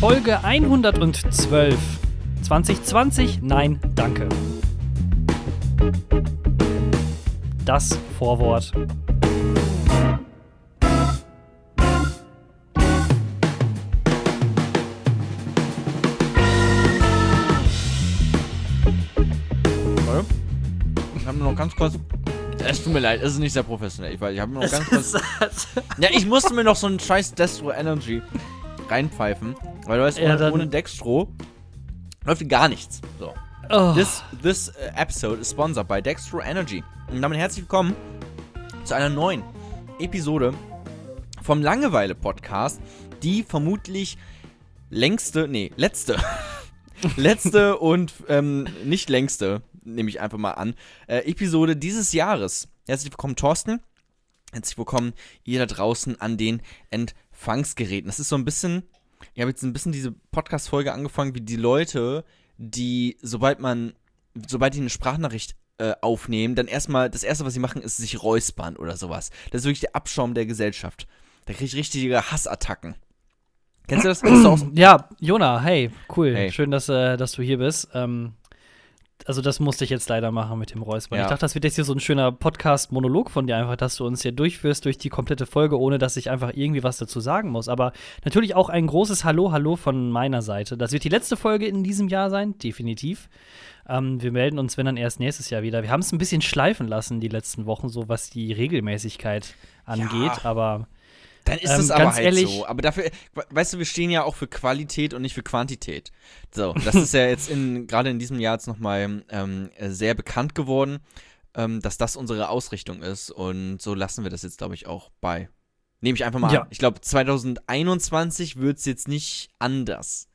Folge 112. 2020, nein, danke. Das Vorwort. Ich habe nur noch ganz kurz. Es tut mir leid, es ist nicht sehr professionell. Ich, weiß, ich habe nur noch ganz kurz. Ja, ich musste mir noch so einen scheiß Destro Energy reinpfeifen. Weil du weißt, Ja, ohne, ohne Dextro läuft gar nichts. So. Oh, This, this uh, episode is sponsored by Dextro Energy. Und damit herzlich willkommen zu einer neuen Episode vom Langeweile-Podcast, die vermutlich längste, nee, letzte, letzte und ähm, nicht längste, nehme ich einfach mal an, äh, Episode dieses Jahres. Herzlich willkommen, Thorsten. Herzlich willkommen, ihr da draußen an den Empfangsgeräten. Das ist so ein bisschen, ich habe jetzt ein bisschen diese Podcast-Folge angefangen, wie die Leute, die, sobald man, sobald die eine Sprachnachricht äh, aufnehmen, dann erstmal, das erste, was sie machen, ist sich räuspern oder sowas. Das ist wirklich der Abschaum der Gesellschaft. Da kriege ich richtige Hassattacken. Kennst du das? Ja, Jona, hey, cool. Hey. Schön, dass, äh, dass du hier bist. Ähm, also, das musste ich jetzt leider machen mit dem Räuspern. Ja. Ich dachte, das wird jetzt hier so ein schöner Podcast-Monolog von dir, einfach, dass du uns hier durchführst durch die komplette Folge, ohne dass ich einfach irgendwie was dazu sagen muss. Aber natürlich auch ein großes Hallo, Hallo von meiner Seite. Das wird die letzte Folge in diesem Jahr sein, definitiv. Ähm, wir melden uns, wenn dann erst nächstes Jahr wieder. Wir haben es ein bisschen schleifen lassen die letzten Wochen, so was die Regelmäßigkeit angeht, aber. Dann ist Ähm, es aber ganz halt ehrlich- so. Aber dafür, we- weißt du, wir stehen ja auch für Qualität und nicht für Quantität. So, das ist ja jetzt in, gerade in diesem Jahr jetzt nochmal ähm, äh, sehr bekannt geworden, ähm, dass das unsere Ausrichtung ist. Und so lassen wir das jetzt, glaube ich, auch bei. Nehme ich einfach mal Ja. an. Ich glaube, 2021 wird es jetzt nicht anders.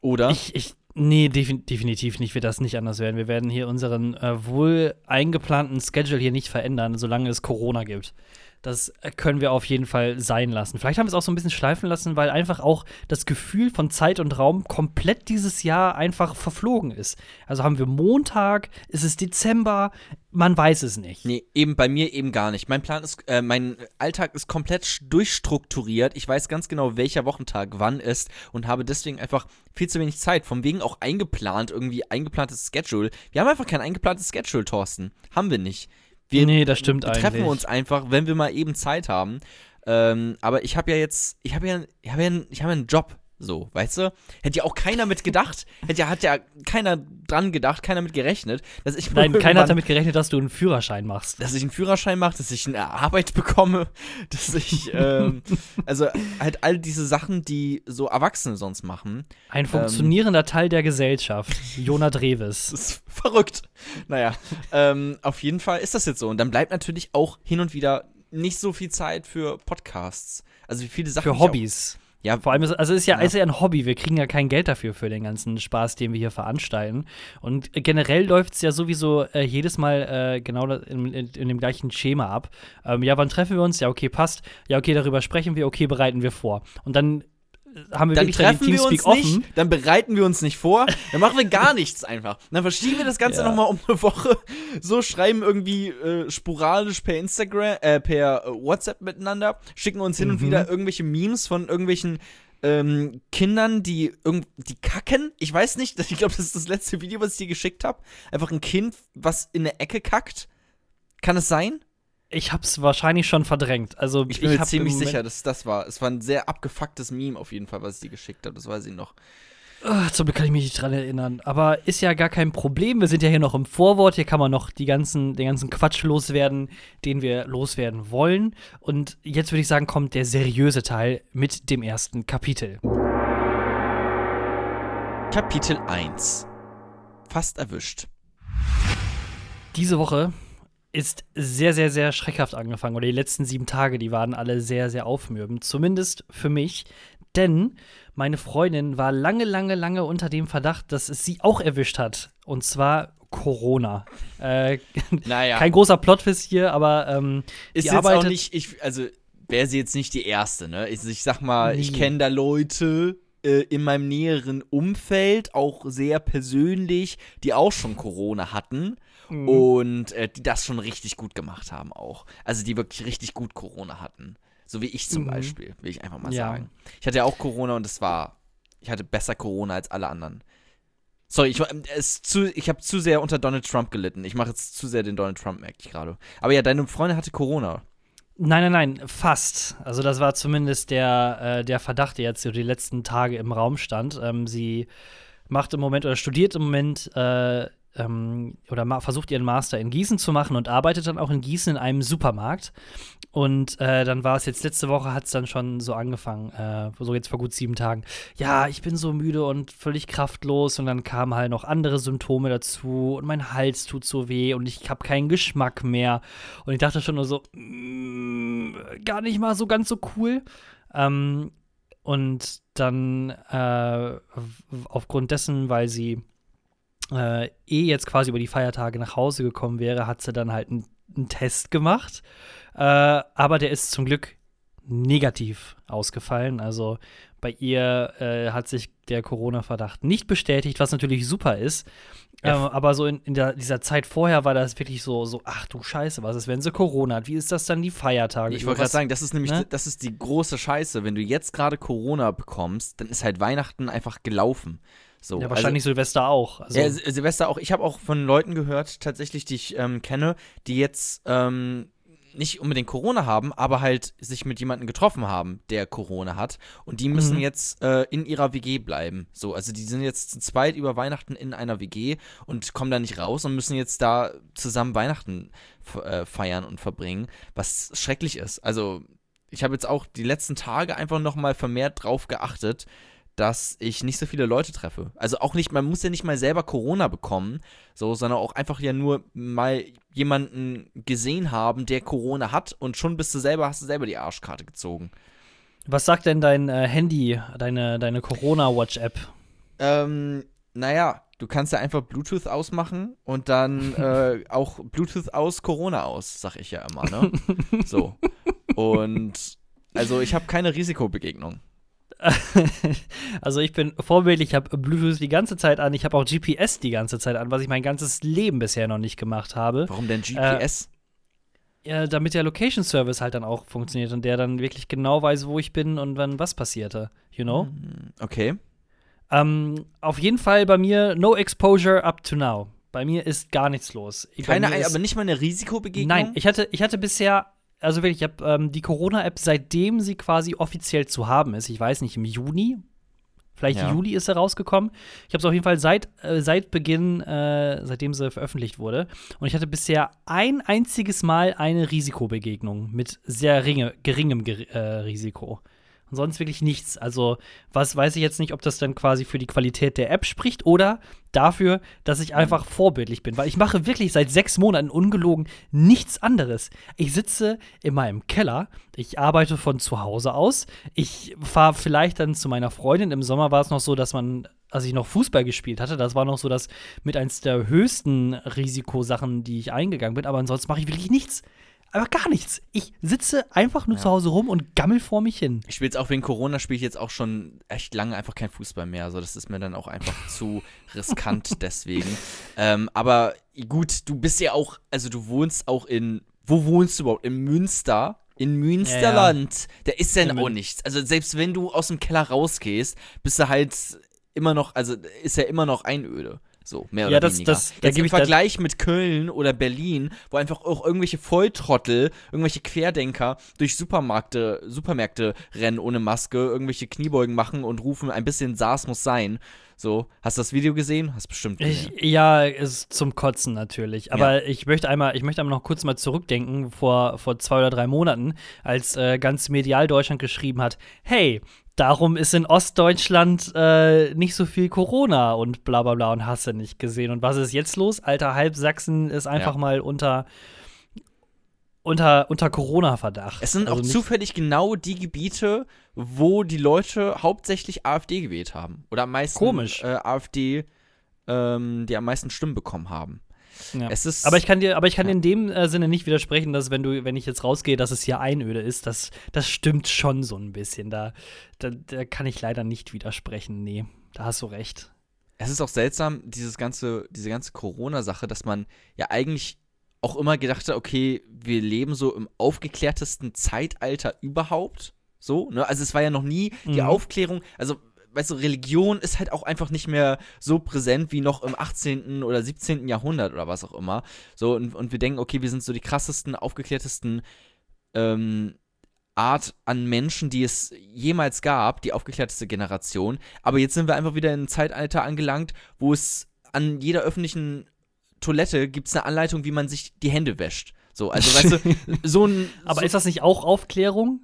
Oder? Ich, ich, nee, defin definitiv nicht wird das nicht anders werden. Wir werden hier unseren äh, wohl eingeplanten Schedule hier nicht verändern, solange es Corona gibt. Das äh, können wir auf jeden Fall sein lassen. Vielleicht haben wir es auch so ein bisschen schleifen lassen, weil einfach auch das Gefühl von Zeit und Raum komplett dieses Jahr einfach verflogen ist. Also haben wir Montag, ist es Dezember, man weiß es nicht. Nee, eben bei mir eben gar nicht. Mein Plan ist, äh, mein Alltag ist komplett durchstrukturiert. Ich weiß ganz genau, welcher Wochentag wann ist und habe deswegen einfach viel zu wenig Zeit. Von wegen auch eingeplant, irgendwie eingeplantes Schedule. Wir haben einfach kein eingeplantes Schedule, Thorsten. Haben wir nicht. Wir nee, das stimmt treffen eigentlich. uns einfach, wenn wir mal eben Zeit haben. Ähm, aber ich habe ja jetzt, ich habe ja, ich habe ja, ich habe ja einen Job. So, weißt du? Hätte ja auch keiner mit gedacht. Hätte ja, hat ja keiner dran gedacht, keiner mit gerechnet, dass ich Nein, keiner hat damit gerechnet, dass du einen Führerschein machst. dass ich einen Führerschein mache, dass ich eine Arbeit bekomme, dass ich, ähm, also halt all diese Sachen, die so Erwachsene sonst machen. Ein funktionierender Teil der Gesellschaft. Jona Dreves. Das ist verrückt. Naja, ähm, auf jeden Fall ist das jetzt so. Und dann bleibt natürlich auch hin und wieder nicht so viel Zeit für Podcasts. Also wie viele Sachen. Für Hobbys. Ja, Vor allem ist, also ist ja, Ja. ist ja ein Hobby. Wir kriegen ja kein Geld dafür für den ganzen Spaß, den wir hier veranstalten. Und generell läuft es ja sowieso äh, jedes Mal äh, genau in, in, in dem gleichen Schema ab. Ähm, ja, wann treffen wir uns? Ja, okay, passt. Ja, okay, darüber sprechen wir. Okay, bereiten wir vor. Und dann haben wir dann wirklich dann den treffen wir uns Teamspeak nicht, offen. dann bereiten wir uns nicht vor, dann machen wir gar nichts einfach. Dann verschieben wir das Ganze Ja. nochmal um eine Woche, so schreiben irgendwie äh, sporadisch per Instagram, äh, per äh, WhatsApp miteinander, schicken uns hin und Mhm. wieder irgendwelche Memes von irgendwelchen ähm, Kindern, die irgend die kacken. Ich weiß nicht, ich glaube, das ist das letzte Video, was ich dir geschickt habe. Einfach ein Kind, was in der Ecke kackt. Kann es sein? Ich hab's wahrscheinlich schon verdrängt. Also Ich bin mir hab ziemlich sicher, dass das war. Es war ein sehr abgefucktes Meme auf jeden Fall, was ich dir geschickt habe. Das weiß ich noch. Ah, zum Glück kann ich mich nicht dran erinnern. Aber ist ja gar kein Problem. Wir sind ja hier noch im Vorwort. Hier kann man noch die ganzen, den ganzen Quatsch loswerden, den wir loswerden wollen. Und jetzt würde ich sagen, kommt der seriöse Teil mit dem ersten Kapitel. Kapitel 1. Fast erwischt. Diese Woche ist sehr, sehr, sehr schreckhaft angefangen. Oder die letzten sieben Tage, die waren alle sehr, sehr aufmürbend. Zumindest für mich. Denn meine Freundin war lange, lange, lange unter dem Verdacht, dass es sie auch erwischt hat. Und zwar Corona. Äh, Naja. Kein großer Plotwist hier, aber ähm, ist jetzt auch nicht, ich, also wäre sie jetzt nicht die erste, ne? Ich, ich sag mal, ich Nee. kenne da Leute äh, in meinem näheren Umfeld, auch sehr persönlich, die auch schon Corona hatten Mhm. und äh, die das schon richtig gut gemacht haben auch. Also die wirklich richtig gut Corona hatten. So wie ich zum Mhm. Beispiel, will ich einfach mal Ja. sagen. Ich hatte ja auch Corona und es war, ich hatte besser Corona als alle anderen. Sorry, ich, es zu, ich habe zu sehr unter Donald Trump gelitten. Ich mache jetzt zu sehr den Donald Trump, merke ich gerade. Aber ja, deine Freundin hatte Corona. Nein, nein, nein, fast. Also das war zumindest der, äh, der Verdacht, der jetzt so die letzten Tage im Raum stand. Ähm, sie macht im Moment oder studiert im Moment äh, ähm, oder versucht ihren Master in Gießen zu machen und arbeitet dann auch in Gießen in einem Supermarkt. Und äh, dann war es jetzt letzte Woche, hat es dann schon so angefangen, äh, so jetzt vor gut sieben Tagen. Ja, ich bin so müde und völlig kraftlos. Und dann kamen halt noch andere Symptome dazu und mein Hals tut so weh und ich habe keinen Geschmack mehr. Und ich dachte schon nur so, mm, gar nicht mal so ganz so cool. Ähm, und dann äh, aufgrund dessen, weil sie äh, eh jetzt quasi über die Feiertage nach Hause gekommen wäre, hat sie dann halt einen einen Test gemacht. Äh, aber der ist zum Glück negativ ausgefallen. Also bei ihr äh, hat sich der Corona-Verdacht nicht bestätigt, was natürlich super ist. Ähm, aber so in, in der, dieser Zeit vorher war das wirklich so, so, ach du Scheiße, was ist, wenn sie Corona hat? Wie ist das dann die Feiertage? Ich wollte gerade sagen, das ist nämlich, ne? das ist die große Scheiße. Wenn du jetzt gerade Corona bekommst, dann ist halt Weihnachten einfach gelaufen. So, Ja, also- wahrscheinlich Silvester auch. Also, ja, Sil- Silvester auch. Ich habe auch von Leuten gehört, tatsächlich, die ich ähm, kenne, die jetzt ähm, nicht unbedingt Corona haben, aber halt sich mit jemandem getroffen haben, der Corona hat. Und die müssen Mhm. jetzt äh, in ihrer WG bleiben. So, also die sind jetzt zu zweit über Weihnachten in einer WG und kommen da nicht raus und müssen jetzt da zusammen Weihnachten äh, feiern und verbringen, was schrecklich ist. Also ich habe jetzt auch die letzten Tage einfach noch mal vermehrt drauf geachtet, dass ich nicht so viele Leute treffe. Also auch nicht, man muss ja nicht mal selber Corona bekommen, so, sondern auch einfach ja nur mal jemanden gesehen haben, der Corona hat und schon bist du selber, hast du selber die Arschkarte gezogen. was sagt denn dein äh, Handy, deine, deine Corona-Watch-App? Ähm, naja, du kannst ja einfach Bluetooth ausmachen und dann äh, auch Bluetooth aus, Corona aus, sag ich ja immer, ne? so. Und also ich habe keine Risikobegegnung. also ich bin vorbildlich, ich habe Bluetooth die ganze Zeit an, ich habe auch GPS die ganze Zeit an, was ich mein ganzes Leben bisher noch nicht gemacht habe. Warum denn GPS? Ja, damit der Location Service halt dann auch funktioniert und der dann wirklich genau weiß, wo ich bin und wann was passierte, you know? Hm, Okay. Ähm, auf jeden Fall bei mir no exposure up to now. Bei mir ist gar nichts los. Keine, aber nicht mal eine Risikobegegnung? Nein, ich hatte, ich hatte bisher, also wirklich, ich habe ähm, die Corona-App, seitdem sie quasi offiziell zu haben ist, ich weiß nicht, im Juni, vielleicht Ja. Juli ist sie rausgekommen. Ich habe es auf jeden Fall seit, äh, seit Beginn, äh, seitdem sie veröffentlicht wurde. Und ich hatte bisher ein einziges Mal eine Risikobegegnung mit sehr ringe, geringem Ger äh, Risiko. Und sonst wirklich nichts. Also, was weiß ich jetzt nicht, ob das dann quasi für die Qualität der App spricht oder dafür, dass ich einfach vorbildlich bin. Weil ich mache wirklich seit sechs Monaten ungelogen nichts anderes. Ich sitze in meinem Keller, ich arbeite von zu Hause aus, ich fahre vielleicht dann zu meiner Freundin. Im Sommer war es noch so, dass man, als ich noch Fußball gespielt hatte, das war noch so das mit eins der höchsten Risikosachen, die ich eingegangen bin. Aber ansonsten mache ich wirklich nichts. Aber gar nichts. Ich sitze einfach nur Ja. zu Hause rum und gammel vor mich hin. Ich spiele jetzt auch wegen Corona, spiele ich jetzt auch schon echt lange einfach kein Fußball mehr. Also das ist mir dann auch einfach zu riskant deswegen. Ähm, aber gut, du bist ja auch, also du wohnst auch in, wo wohnst du überhaupt? In Münster? In Münsterland. Da ist ja In auch nichts. Also selbst wenn du aus dem Keller rausgehst, bist du halt immer noch, also ist ja immer noch Einöde. So, mehr Ja, oder das- weniger. das- da Jetzt im ich Vergleich mit Köln oder Berlin, wo einfach auch irgendwelche Volltrottel, irgendwelche Querdenker durch Supermärkte, Supermärkte rennen ohne Maske, irgendwelche Kniebeugen machen und rufen, ein bisschen SARS muss sein. So, hast du das Video gesehen? Hast bestimmt Ich, gesehen. ja, ist zum Kotzen natürlich. Aber ich möchte einmal, ich möchte einmal noch kurz mal zurückdenken vor, vor zwei oder drei Monaten, als äh, ganz medial Deutschland geschrieben hat, hey, darum ist in Ostdeutschland äh, nicht so viel Corona und bla bla bla und hast du nicht gesehen. Und was ist jetzt los? Alter, halb Sachsen ist einfach Ja. mal unter unter, unter Corona-Verdacht. Es sind Also auch zufällig genau die Gebiete, wo die Leute hauptsächlich AfD gewählt haben. Oder am meisten Komisch. Äh, AfD, ähm, die am meisten Stimmen bekommen haben. Ja. Es ist. Aber ich kann dir, aber ich kann Ja. in dem äh, Sinne nicht widersprechen, dass wenn du, wenn ich jetzt rausgehe, dass es hier Einöde ist, das, das stimmt schon so ein bisschen. Da, da, da kann ich leider nicht widersprechen. Nee, da hast du recht. Es ist auch seltsam, dieses ganze, diese ganze Corona-Sache, dass man ja eigentlich auch immer gedacht habe, okay, wir leben so im aufgeklärtesten Zeitalter überhaupt. So, ne? Also es war ja noch nie die Mhm. Aufklärung, also weißt du, Religion ist halt auch einfach nicht mehr so präsent wie noch im 18. oder 17. Jahrhundert oder was auch immer. So, und, und wir denken, okay, wir sind so die krassesten, aufgeklärtesten ähm, Art an Menschen, die es jemals gab, die aufgeklärteste Generation. Aber jetzt sind wir einfach wieder in einem Zeitalter angelangt, wo es an jeder öffentlichen Toilette gibt es eine Anleitung, wie man sich die Hände wäscht. So, also weißt du, so ein. Aber so, ist das nicht auch Aufklärung?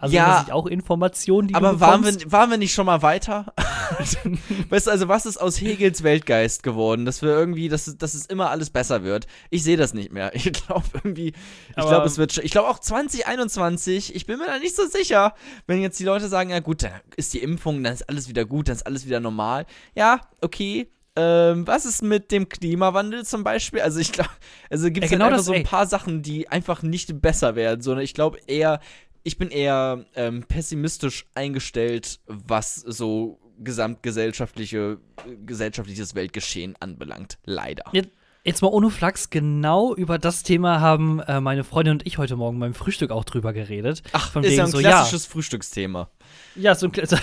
Also Ja. ist das nicht auch Information, die aber du waren wir, waren wir nicht schon mal weiter? weißt du, also was ist aus Hegels Weltgeist geworden? Dass wir irgendwie, dass, es- dass es immer alles besser wird. Ich sehe das nicht mehr. Ich glaube irgendwie, ich glaube, es wird, ich glaube auch 2021, ich bin mir da nicht so sicher, wenn jetzt die Leute sagen, ja gut, dann ist die Impfung, dann ist alles wieder gut, dann ist alles wieder normal. Ja, okay. Ähm, was ist mit dem Klimawandel zum Beispiel? Also ich glaube, also gibt es Ja, genau halt einfach das, so ein ey. paar Sachen, die einfach nicht besser werden, sondern ich glaube eher, ich bin eher ähm, pessimistisch eingestellt, was so gesamtgesellschaftliche, gesellschaftliches Weltgeschehen anbelangt. Leider. Ja, Jetzt mal ohne Flachs, genau über das Thema haben äh, meine Freundin und ich heute Morgen beim Frühstück auch drüber geredet. Ach, Von ist ja wegen ein so, klassisches Frühstücksthema. Ja, so ein, so,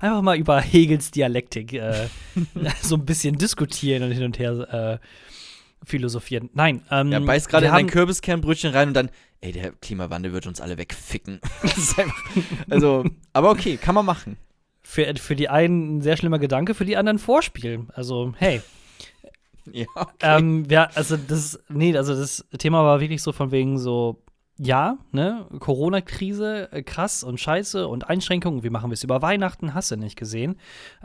einfach mal über Hegels Dialektik äh, so ein bisschen diskutieren und hin und her äh, philosophieren. Nein, ähm, Er beißt gerade in ein haben- Kürbiskernbrötchen rein und dann, ey, der Klimawandel wird uns alle wegficken. Einfach, also, aber okay, kann man machen. für, für die einen ein sehr schlimmer Gedanke, für die anderen Vorspiel. Also, hey. Ja, okay. Ähm, ja, also das, nee, also das Thema war wirklich so von wegen so, ja, ne, Corona-Krise, äh, krass und scheiße und Einschränkungen, wie machen wir es über Weihnachten, hast du nicht gesehen.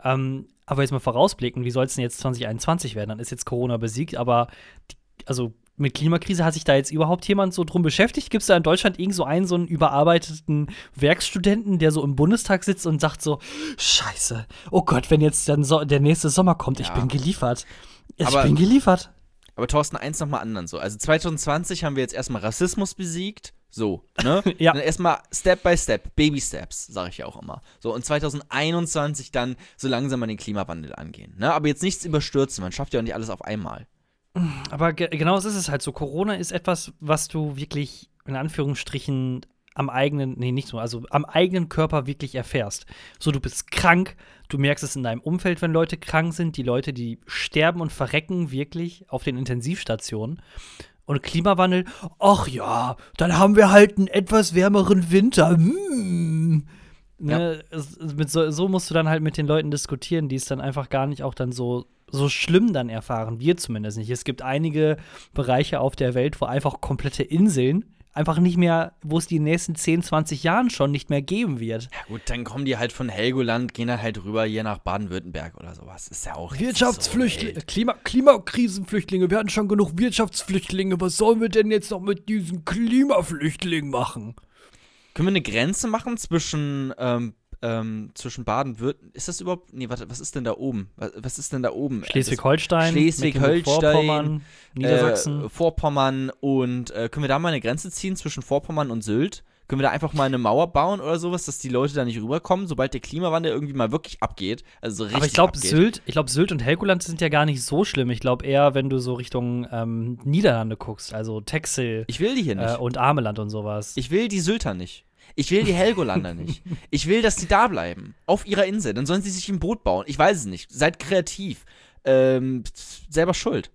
Ähm, aber jetzt mal vorausblicken, wie soll es denn jetzt 2021 werden? Dann ist jetzt Corona besiegt, aber die, also mit Klimakrise hat sich da jetzt überhaupt jemand so drum beschäftigt? Gibt es da in Deutschland irgend so einen, so einen überarbeiteten Werkstudenten, der so im Bundestag sitzt und sagt so, scheiße, oh Gott, wenn jetzt dann so der nächste Sommer kommt, ich Ja. bin geliefert. Ich Aber- bin geliefert. Aber Thorsten, eins nochmal anderen so. Also 2020 haben wir jetzt erstmal Rassismus besiegt. So, ne? Ja. Dann erstmal Step by Step, Baby Steps, sage ich ja auch immer. So, und 2021 dann so langsam an den Klimawandel angehen. Ne? Aber jetzt nichts überstürzen, man schafft ja auch nicht alles auf einmal. Aber ge genau das ist es halt so. Corona ist etwas, was du wirklich in Anführungsstrichen am eigenen, nee, nicht so, also am eigenen Körper wirklich erfährst. So, du bist krank, du merkst es in deinem Umfeld, wenn Leute krank sind, die Leute, die sterben und verrecken wirklich auf den Intensivstationen. Und Klimawandel, ach ja, dann haben wir halt einen etwas wärmeren Winter. Hm. Ne, mit so, so musst du dann halt mit den Leuten diskutieren, die es dann einfach gar nicht auch dann so, so schlimm dann erfahren. Wir zumindest nicht. Es gibt einige Bereiche auf der Welt, wo einfach komplette Inseln einfach nicht mehr, wo es die nächsten 10, 20 Jahren schon nicht mehr geben wird. Ja gut, dann kommen die halt von Helgoland, gehen dann halt rüber hier nach Baden-Württemberg oder sowas. Ist ja auch Wirtschaftsflüchtlinge, so. Klima Klimakrisenflüchtlinge, wir hatten schon genug Wirtschaftsflüchtlinge, was sollen wir denn jetzt noch mit diesen Klimaflüchtlingen machen? Können wir eine Grenze machen zwischen, ähm, ähm, zwischen Baden-Württemberg? Ist das überhaupt. Nee, warte, was ist denn da oben? Was, was ist denn da oben? Schleswig-Holstein, Schleswig-Holstein, Mecklenburg-Vorpommern, Niedersachsen. Äh, Vorpommern und äh, können wir da mal eine Grenze ziehen zwischen Vorpommern und Sylt? Können wir da einfach mal eine Mauer bauen oder sowas, dass die Leute da nicht rüberkommen, sobald der Klimawandel irgendwie mal wirklich abgeht? Also so richtig Aber ich glaube. Sylt, ich glaube, Sylt und Helgoland sind ja gar nicht so schlimm. Ich glaube eher, wenn du so Richtung ähm, Niederlande guckst, also Texel Ich will die hier nicht. äh, und Ameland und sowas. Ich will die Sylter nicht. Ich will die Helgolander nicht. Ich will, dass die da bleiben. Auf ihrer Insel. Dann sollen sie sich ein Boot bauen. Ich weiß es nicht. Seid kreativ. Ähm, selber schuld.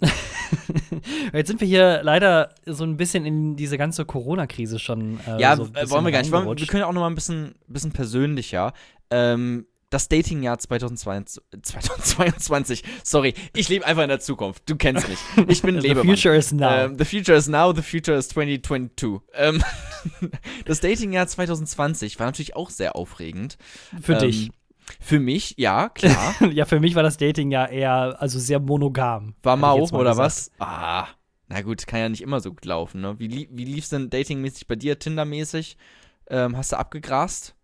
Jetzt sind wir hier leider so ein bisschen in diese ganze Corona-Krise schon. Äh, ja, so äh, wollen wir gar nicht. Wir können ja auch noch mal ein bisschen, bisschen persönlicher. Ähm, das Datingjahr 2022, 2022. Sorry, ich lebe einfach in der Zukunft. Du kennst mich. Ich bin The Lebemann. future is now. Ähm, the future is now, the future is 2022. Ähm, das Datingjahr 2020 war natürlich auch sehr aufregend. Für ähm, dich. Für mich, ja, klar. Ja, für mich war das Dating ja eher, also sehr monogam. War ich mau, mal oder gesagt. was? Ah, na gut, kann ja nicht immer so gut laufen, ne? Wie, wie lief's denn datingmäßig bei dir, Tindermäßig? Ähm, hast du abgegrast?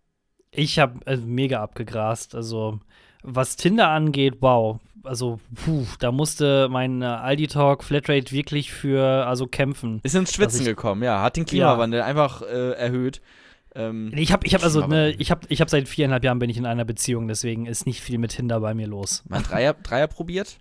Ich habe äh, mega abgegrast. Also, was Tinder angeht, wow. Also, puh, da musste mein äh, Aldi Talk Flatrate wirklich für, also kämpfen. Ist ins Schwitzen ich- gekommen, ja. Hat den Klimawandel einfach äh, erhöht. Ähm, Ich habe, ich habe also, ne, ich habe, ich habe seit viereinhalb Jahren bin ich in einer Beziehung, deswegen ist nicht viel mit Tinder bei mir los. mal Dreier, Dreier probiert?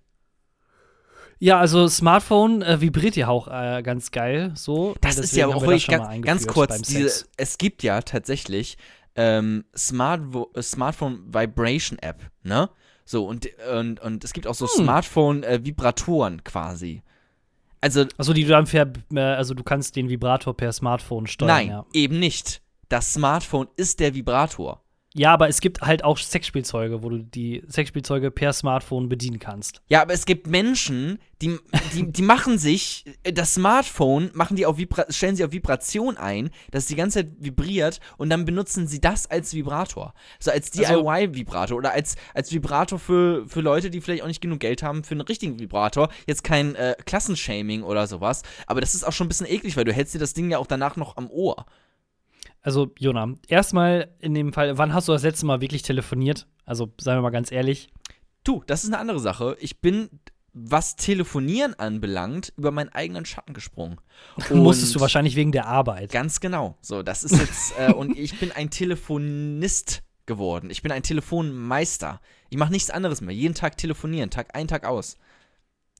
Ja, also Smartphone äh, vibriert ja auch äh, ganz geil. So. Das ist ja auch wirklich ganz, ganz kurz. Diese, es gibt ja tatsächlich ähm, Smart äh, Smartphone Vibration App, ne? So, und, und, und es gibt auch so hm. Smartphone-Vibratoren äh, quasi. Also, also die du dann per, äh, also du kannst den Vibrator per Smartphone steuern. Nein, ja. eben nicht. Das Smartphone ist der Vibrator. Ja, aber es gibt halt auch Sexspielzeuge, wo du die Sexspielzeuge per Smartphone bedienen kannst. Ja, aber es gibt Menschen, die, die, die machen sich das Smartphone, machen die auf Vibra stellen sie auf Vibration ein, dass die ganze Zeit vibriert und dann benutzen sie das als Vibrator. So als DIY-Vibrator oder als, als Vibrator für, für Leute, die vielleicht auch nicht genug Geld haben für einen richtigen Vibrator. Jetzt kein äh, Klassenshaming oder sowas, aber das ist auch schon ein bisschen eklig, weil du hältst dir das Ding ja auch danach noch am Ohr. Also, Jona, erstmal in dem Fall, wann hast du das letzte Mal wirklich telefoniert? Also, seien wir mal ganz ehrlich. Du, das ist eine andere Sache. Ich bin, was Telefonieren anbelangt, über meinen eigenen Schatten gesprungen. Musstest du wahrscheinlich wegen der Arbeit. Ganz genau. So, das ist jetzt, äh, und ich bin ein Telefonist geworden. Ich bin ein Telefonmeister. Ich mache nichts anderes mehr. Jeden Tag telefonieren, Tag ein, Tag aus.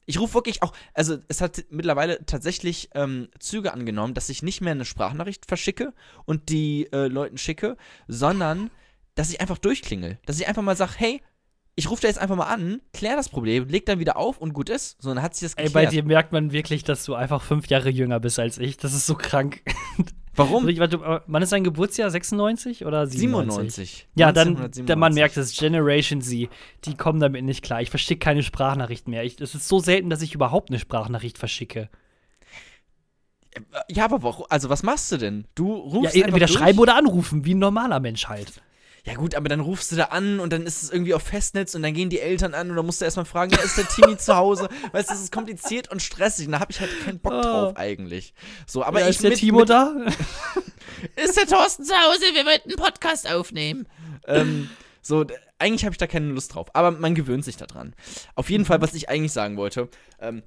Ich rufe wirklich auch, also es hat mittlerweile tatsächlich ähm, Züge angenommen, dass ich nicht mehr eine Sprachnachricht verschicke und die äh, Leuten schicke, sondern dass ich einfach durchklingel. Dass ich einfach mal sage, hey, ich rufe da jetzt einfach mal an, klär das Problem, leg dann wieder auf und gut ist. So, dann hat sich das geklärt. Ey, bei dir merkt man wirklich, dass du einfach fünf Jahre jünger bist als ich. Das ist so krank. Warum? Wann ist dein Geburtsjahr? 96 oder 97? 97. Ja, dann, dann man merkt es, Generation Z, die kommen damit nicht klar. Ich verschicke keine Sprachnachricht mehr. Es ist so selten, dass ich überhaupt eine Sprachnachricht verschicke. Ja, aber warum? Also, was machst du denn? Du rufst ja, entweder schreiben oder anrufen, wie ein normaler Mensch halt. Ja gut, aber dann rufst du da an und dann ist es irgendwie auf Festnetz und dann gehen die Eltern an und dann musst du erstmal fragen, ja, ist der Timmy zu Hause? Weißt du, das ist kompliziert und stressig und da habe ich halt keinen Bock drauf oh. eigentlich. So, aber ja, ich ist der mit, Timo mit, da? ist der Thorsten zu Hause? Wir wollten einen Podcast aufnehmen. ähm, so, eigentlich habe ich da keine Lust drauf, aber man gewöhnt sich daran. Auf jeden Fall, was ich eigentlich sagen wollte, ähm,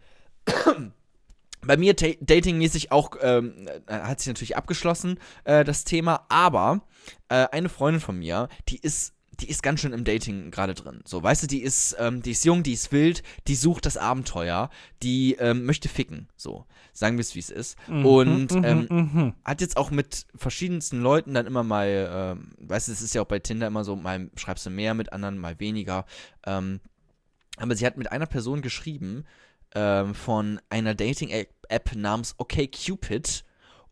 bei mir datingmäßig auch ähm, äh, hat sich natürlich abgeschlossen äh, das Thema, aber äh, eine Freundin von mir, die ist die ist ganz schön im Dating gerade drin. So, weißt du, die ist, ähm, die ist jung, die ist wild, die sucht das Abenteuer, die ähm, möchte ficken. So, sagen wir es, wie es ist. Mhm, und mhm, ähm, mhm. hat jetzt auch mit verschiedensten Leuten dann immer mal, ähm, weißt du, es ist ja auch bei Tinder immer so, mal schreibst du mehr mit anderen, mal weniger. Ähm, aber sie hat mit einer Person geschrieben, ähm, von einer Dating-App namens OkCupid.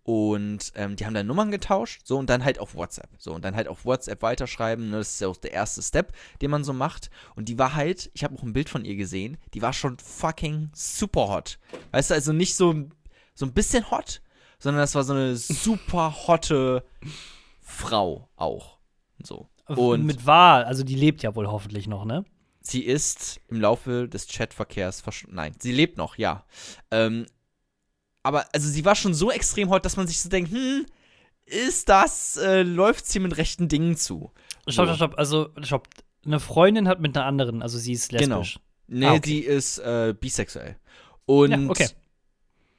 Und ähm, die haben dann Nummern getauscht, so und dann halt auf WhatsApp. So und dann halt auf WhatsApp weiterschreiben. Ne, das ist ja auch der erste Step, den man so macht. Und die war halt, ich habe auch ein Bild von ihr gesehen, die war schon fucking super hot. Weißt du, also nicht so, so ein bisschen hot, sondern das war so eine super hotte Frau auch. So. Und mit Wahl, also die lebt ja wohl hoffentlich noch, ne? Sie ist im Laufe des Chatverkehrs verschwunden. Nein, sie lebt noch, ja. Ähm, aber also sie war schon so extrem hot, dass man sich so denkt, hm, ist das, äh, läuft sie mit rechten Dingen zu? Stopp, stopp, stopp. Also, stopp. Eine Freundin hat mit einer anderen, also sie ist lesbisch. Genau. Nee, ah, okay. die ist äh, bisexuell. Und, ja, okay.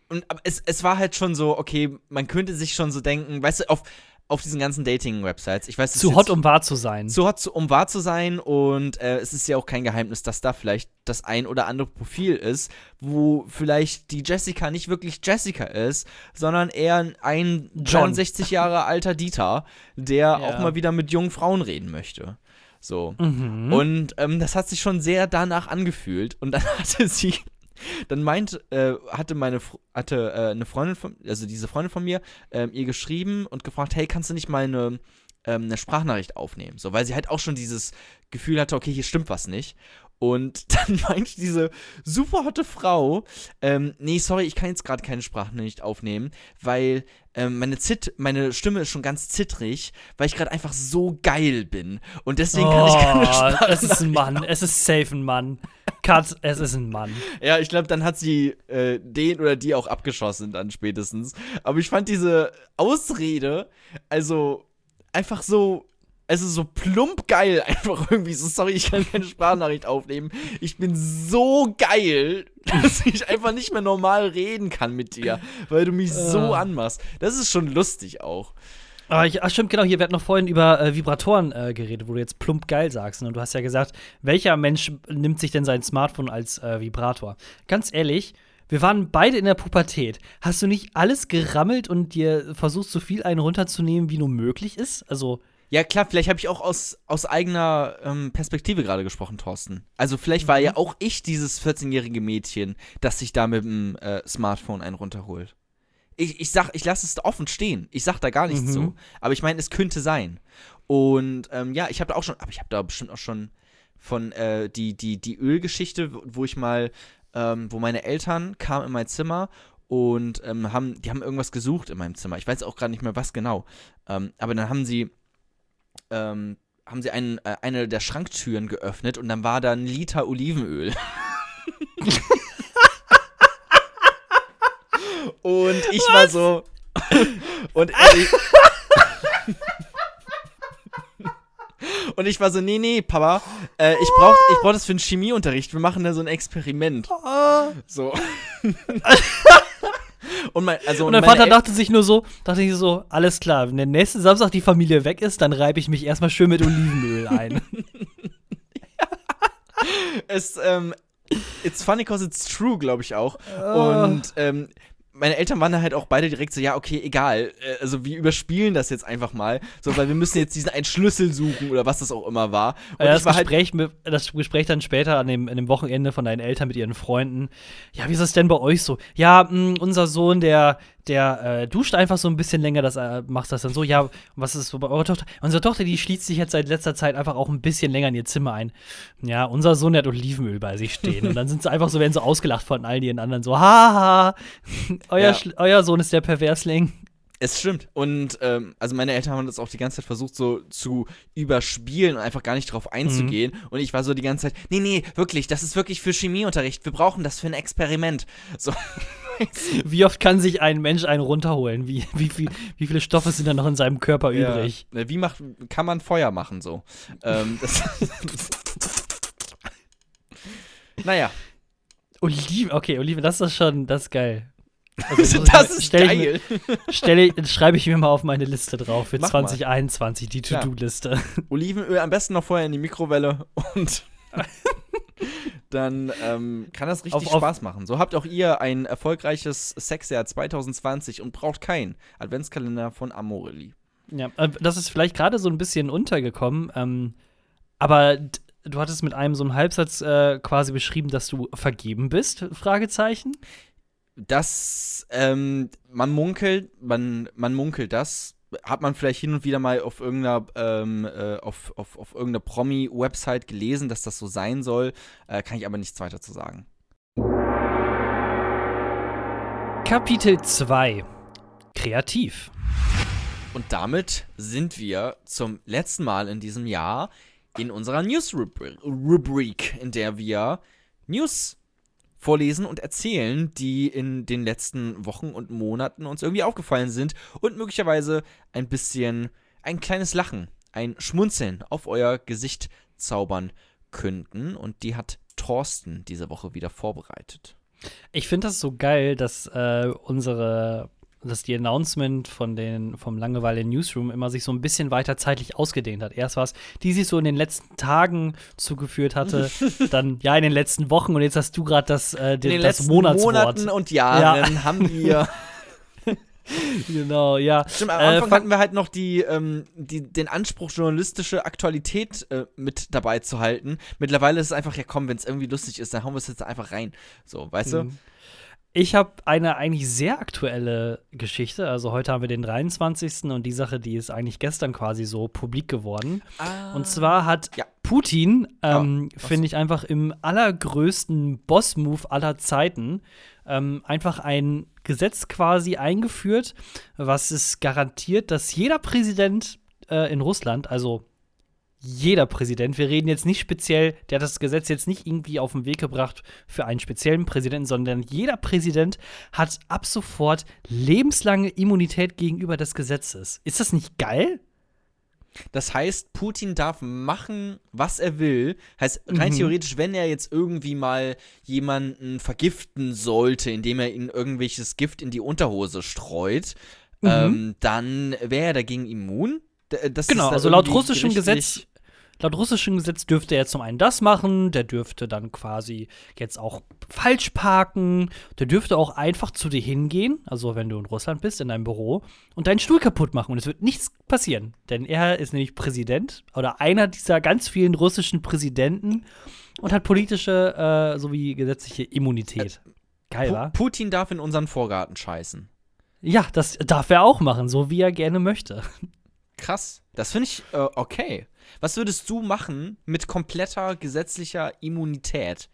Und es, es war halt schon so, okay, man könnte sich schon so denken, weißt du, auf, auf diesen ganzen Dating-Websites. Ich weiß, zu hot, um wahr zu sein. Zu hot, um wahr zu sein. Und äh, es ist ja auch kein Geheimnis, dass da vielleicht das ein oder andere Profil ist, wo vielleicht die Jessica nicht wirklich Jessica ist, sondern eher ein 69 Jahre alter Dieter, der ja. auch mal wieder mit jungen Frauen reden möchte. So. Mhm. Und ähm, das hat sich schon sehr danach angefühlt. Und dann hatte sie dann meint, äh, hatte meine hatte äh, eine Freundin von, also diese Freundin von mir, äh, ihr geschrieben und gefragt, hey, kannst du nicht mal eine, ähm, eine Sprachnachricht aufnehmen? So, weil sie halt auch schon dieses Gefühl hatte, okay, hier stimmt was nicht. Und dann meint diese super hotte Frau, ähm, nee, sorry, ich kann jetzt gerade keine Sprachnachricht aufnehmen, weil ähm, meine, Zit meine Stimme ist schon ganz zittrig, weil ich gerade einfach so geil bin. Und deswegen oh, kann ich keine Sprachnachricht oh, Es ist ein Mann, es ist safe ein Mann. Cut, es ist ein Mann. Ja, ich glaube, dann hat sie äh, den oder die auch abgeschossen dann spätestens. Aber ich fand diese Ausrede, also einfach so also so plump geil einfach irgendwie so, sorry, ich kann keine Sprachnachricht aufnehmen. Ich bin so geil, dass ich einfach nicht mehr normal reden kann mit dir, weil du mich so ah. anmachst. Das ist schon lustig auch. Ah, ich, ach stimmt, genau. Hier, wir hatten noch vorhin über äh, Vibratoren äh, geredet, wo du jetzt plump geil sagst. Ne? Und du hast ja gesagt, welcher Mensch nimmt sich denn sein Smartphone als äh, Vibrator? Ganz ehrlich, wir waren beide in der Pubertät. Hast du nicht alles gerammelt und dir versucht, so viel einen runterzunehmen, wie nur möglich ist? Also. Ja, klar, vielleicht habe ich auch aus, aus eigener ähm, Perspektive gerade gesprochen, Thorsten. Also, vielleicht war Mhm. ja auch ich dieses 14-jährige Mädchen, das sich da mit dem äh, Smartphone einen runterholt. Ich, ich sag, ich lasse es offen stehen. Ich sag da gar nichts Mhm. zu. Aber ich meine, es könnte sein. Und ähm, ja, ich habe da auch schon, aber ich habe da bestimmt auch schon von äh, die, die, die Ölgeschichte, wo ich mal, ähm, wo meine Eltern kamen in mein Zimmer und ähm, haben, die haben irgendwas gesucht in meinem Zimmer. Ich weiß auch gerade nicht mehr, was genau. Ähm, aber dann haben sie ähm, haben sie einen, äh, eine der Schranktüren geöffnet und dann war da ein Liter Olivenöl. und ich war so. und ich, Und ich war so, nee, nee, Papa, äh, ich brauch, ich brauch das für einen Chemieunterricht. Wir machen da so ein Experiment. So. und mein, also Und meine Vater El- dachte sich nur so, dachte ich so, alles klar, wenn der nächste Samstag die Familie weg ist, dann reibe ich mich erstmal schön mit Olivenöl ein. es, ähm, it's funny cause it's true, glaube ich auch. Ah. Und ähm, meine Eltern waren da halt auch beide direkt so, ja, okay, egal. Äh, Also wir überspielen das jetzt einfach mal. So, weil wir müssen jetzt diesen einen Schlüssel suchen oder was das auch immer war. Und Ja, das, war halt. Gespräch mit, das Gespräch dann später an dem, an dem Wochenende von deinen Eltern mit ihren Freunden. Ja, wie ist das denn bei euch so? Ja, mh, unser Sohn, der, der äh, duscht einfach so ein bisschen länger, das äh, macht das dann so. Ja, was ist so bei eurer Tochter? Unsere Tochter, die schließt sich jetzt seit letzter Zeit einfach auch ein bisschen länger in ihr Zimmer ein. Ja, unser Sohn, der hat Olivenöl bei sich stehen. Und dann sind sie einfach so, werden so ausgelacht von all den anderen so, haha, euer, Ja. Euer Sohn ist der Perversling. Es stimmt. Und ähm, also meine Eltern haben das auch die ganze Zeit versucht, so zu überspielen und einfach gar nicht drauf einzugehen. Und ich war so die ganze Zeit, nee, nee, wirklich, das ist wirklich für Chemieunterricht. Wir brauchen das für ein Experiment. So. Wie oft kann sich ein Mensch einen runterholen? Wie, wie, wie, wie viele Stoffe sind da noch in seinem Körper übrig? Ja. Wie macht, kann man Feuer machen so? ähm, naja, Oliven, okay, Oliven, das ist schon, das ist geil. Also, das ist stell geil. Mir, stell schreibe ich mir mal auf meine Liste drauf für Mach mal. 2021, die Klar. To-Do-Liste. Olivenöl am besten noch vorher in die Mikrowelle und dann ähm, kann das richtig Auf- auf- Spaß machen. So habt auch ihr ein erfolgreiches Sexjahr 2020 und braucht keinen Adventskalender von Amorelli. Ja, äh, das ist vielleicht gerade so ein bisschen untergekommen, ähm, aber du hattest mit einem so einem Halbsatz äh, quasi beschrieben, dass du vergeben bist? Fragezeichen. Das, ähm, man munkelt, man, man munkelt das. Hat man vielleicht hin und wieder mal auf irgendeiner, ähm, äh, auf, auf, auf irgendeiner Promi-Website gelesen, dass das so sein soll. Äh, kann ich aber nichts weiter zu sagen. Kapitel 2 Kreativ. Und damit sind wir zum letzten Mal in diesem Jahr in unserer News-Rubrik, in der wir News vorlesen und erzählen, die in den letzten Wochen und Monaten uns irgendwie aufgefallen sind und möglicherweise ein bisschen ein kleines Lachen, ein Schmunzeln auf euer Gesicht zaubern könnten. Und die hat Thorsten diese Woche wieder vorbereitet. Ich finde das so geil, dass äh, unsere, dass die Announcement von den, vom Langeweile Newsroom immer sich so ein bisschen weiter zeitlich ausgedehnt hat. Erst war es, die sich so in den letzten Tagen zugeführt hatte, dann ja in den letzten Wochen und jetzt hast du gerade das, äh, den, das letzten Monatswort. Monaten und Jahren haben wir genau, ja. Stimmt, am Äh, Anfang fang- hatten wir halt noch die, ähm, die, den Anspruch, journalistische Aktualität äh, mit dabei zu halten. Mittlerweile ist es einfach, ja komm, wenn es irgendwie lustig ist, dann hauen wir es jetzt einfach rein. So, weißt du? Ich habe eine eigentlich sehr aktuelle Geschichte. Also heute haben wir den 23. und die Sache, die ist eigentlich gestern quasi so publik geworden. Und zwar hat Ja. Putin, ähm, was? finde ich einfach im allergrößten Boss-Move aller Zeiten, ähm, einfach ein Gesetz quasi eingeführt, was es garantiert, dass jeder Präsident äh, in Russland, also jeder Präsident, wir reden jetzt nicht speziell, der hat das Gesetz jetzt nicht irgendwie auf den Weg gebracht für einen speziellen Präsidenten, sondern jeder Präsident hat ab sofort lebenslange Immunität gegenüber des Gesetzes. Ist das nicht geil? Das heißt, Putin darf machen, was er will. Heißt, rein Mhm. theoretisch, wenn er jetzt irgendwie mal jemanden vergiften sollte, indem er ihnen irgendwelches Gift in die Unterhose streut, mhm. ähm, dann wäre er dagegen immun. Das genau, also laut russischem Gesetz Laut russischem Gesetz dürfte er zum einen das machen, der dürfte dann quasi jetzt auch falsch parken, der dürfte auch einfach zu dir hingehen, also wenn du in Russland bist, in deinem Büro, und deinen Stuhl kaputt machen und es wird nichts passieren, denn er ist nämlich Präsident oder einer dieser ganz vielen russischen Präsidenten und hat politische äh, sowie gesetzliche Immunität. Geil, wa? Putin darf in unseren Vorgarten scheißen. Ja, das darf er auch machen, so wie er gerne möchte. Krass. Das finde ich äh, okay. Was würdest du machen mit kompletter gesetzlicher Immunität?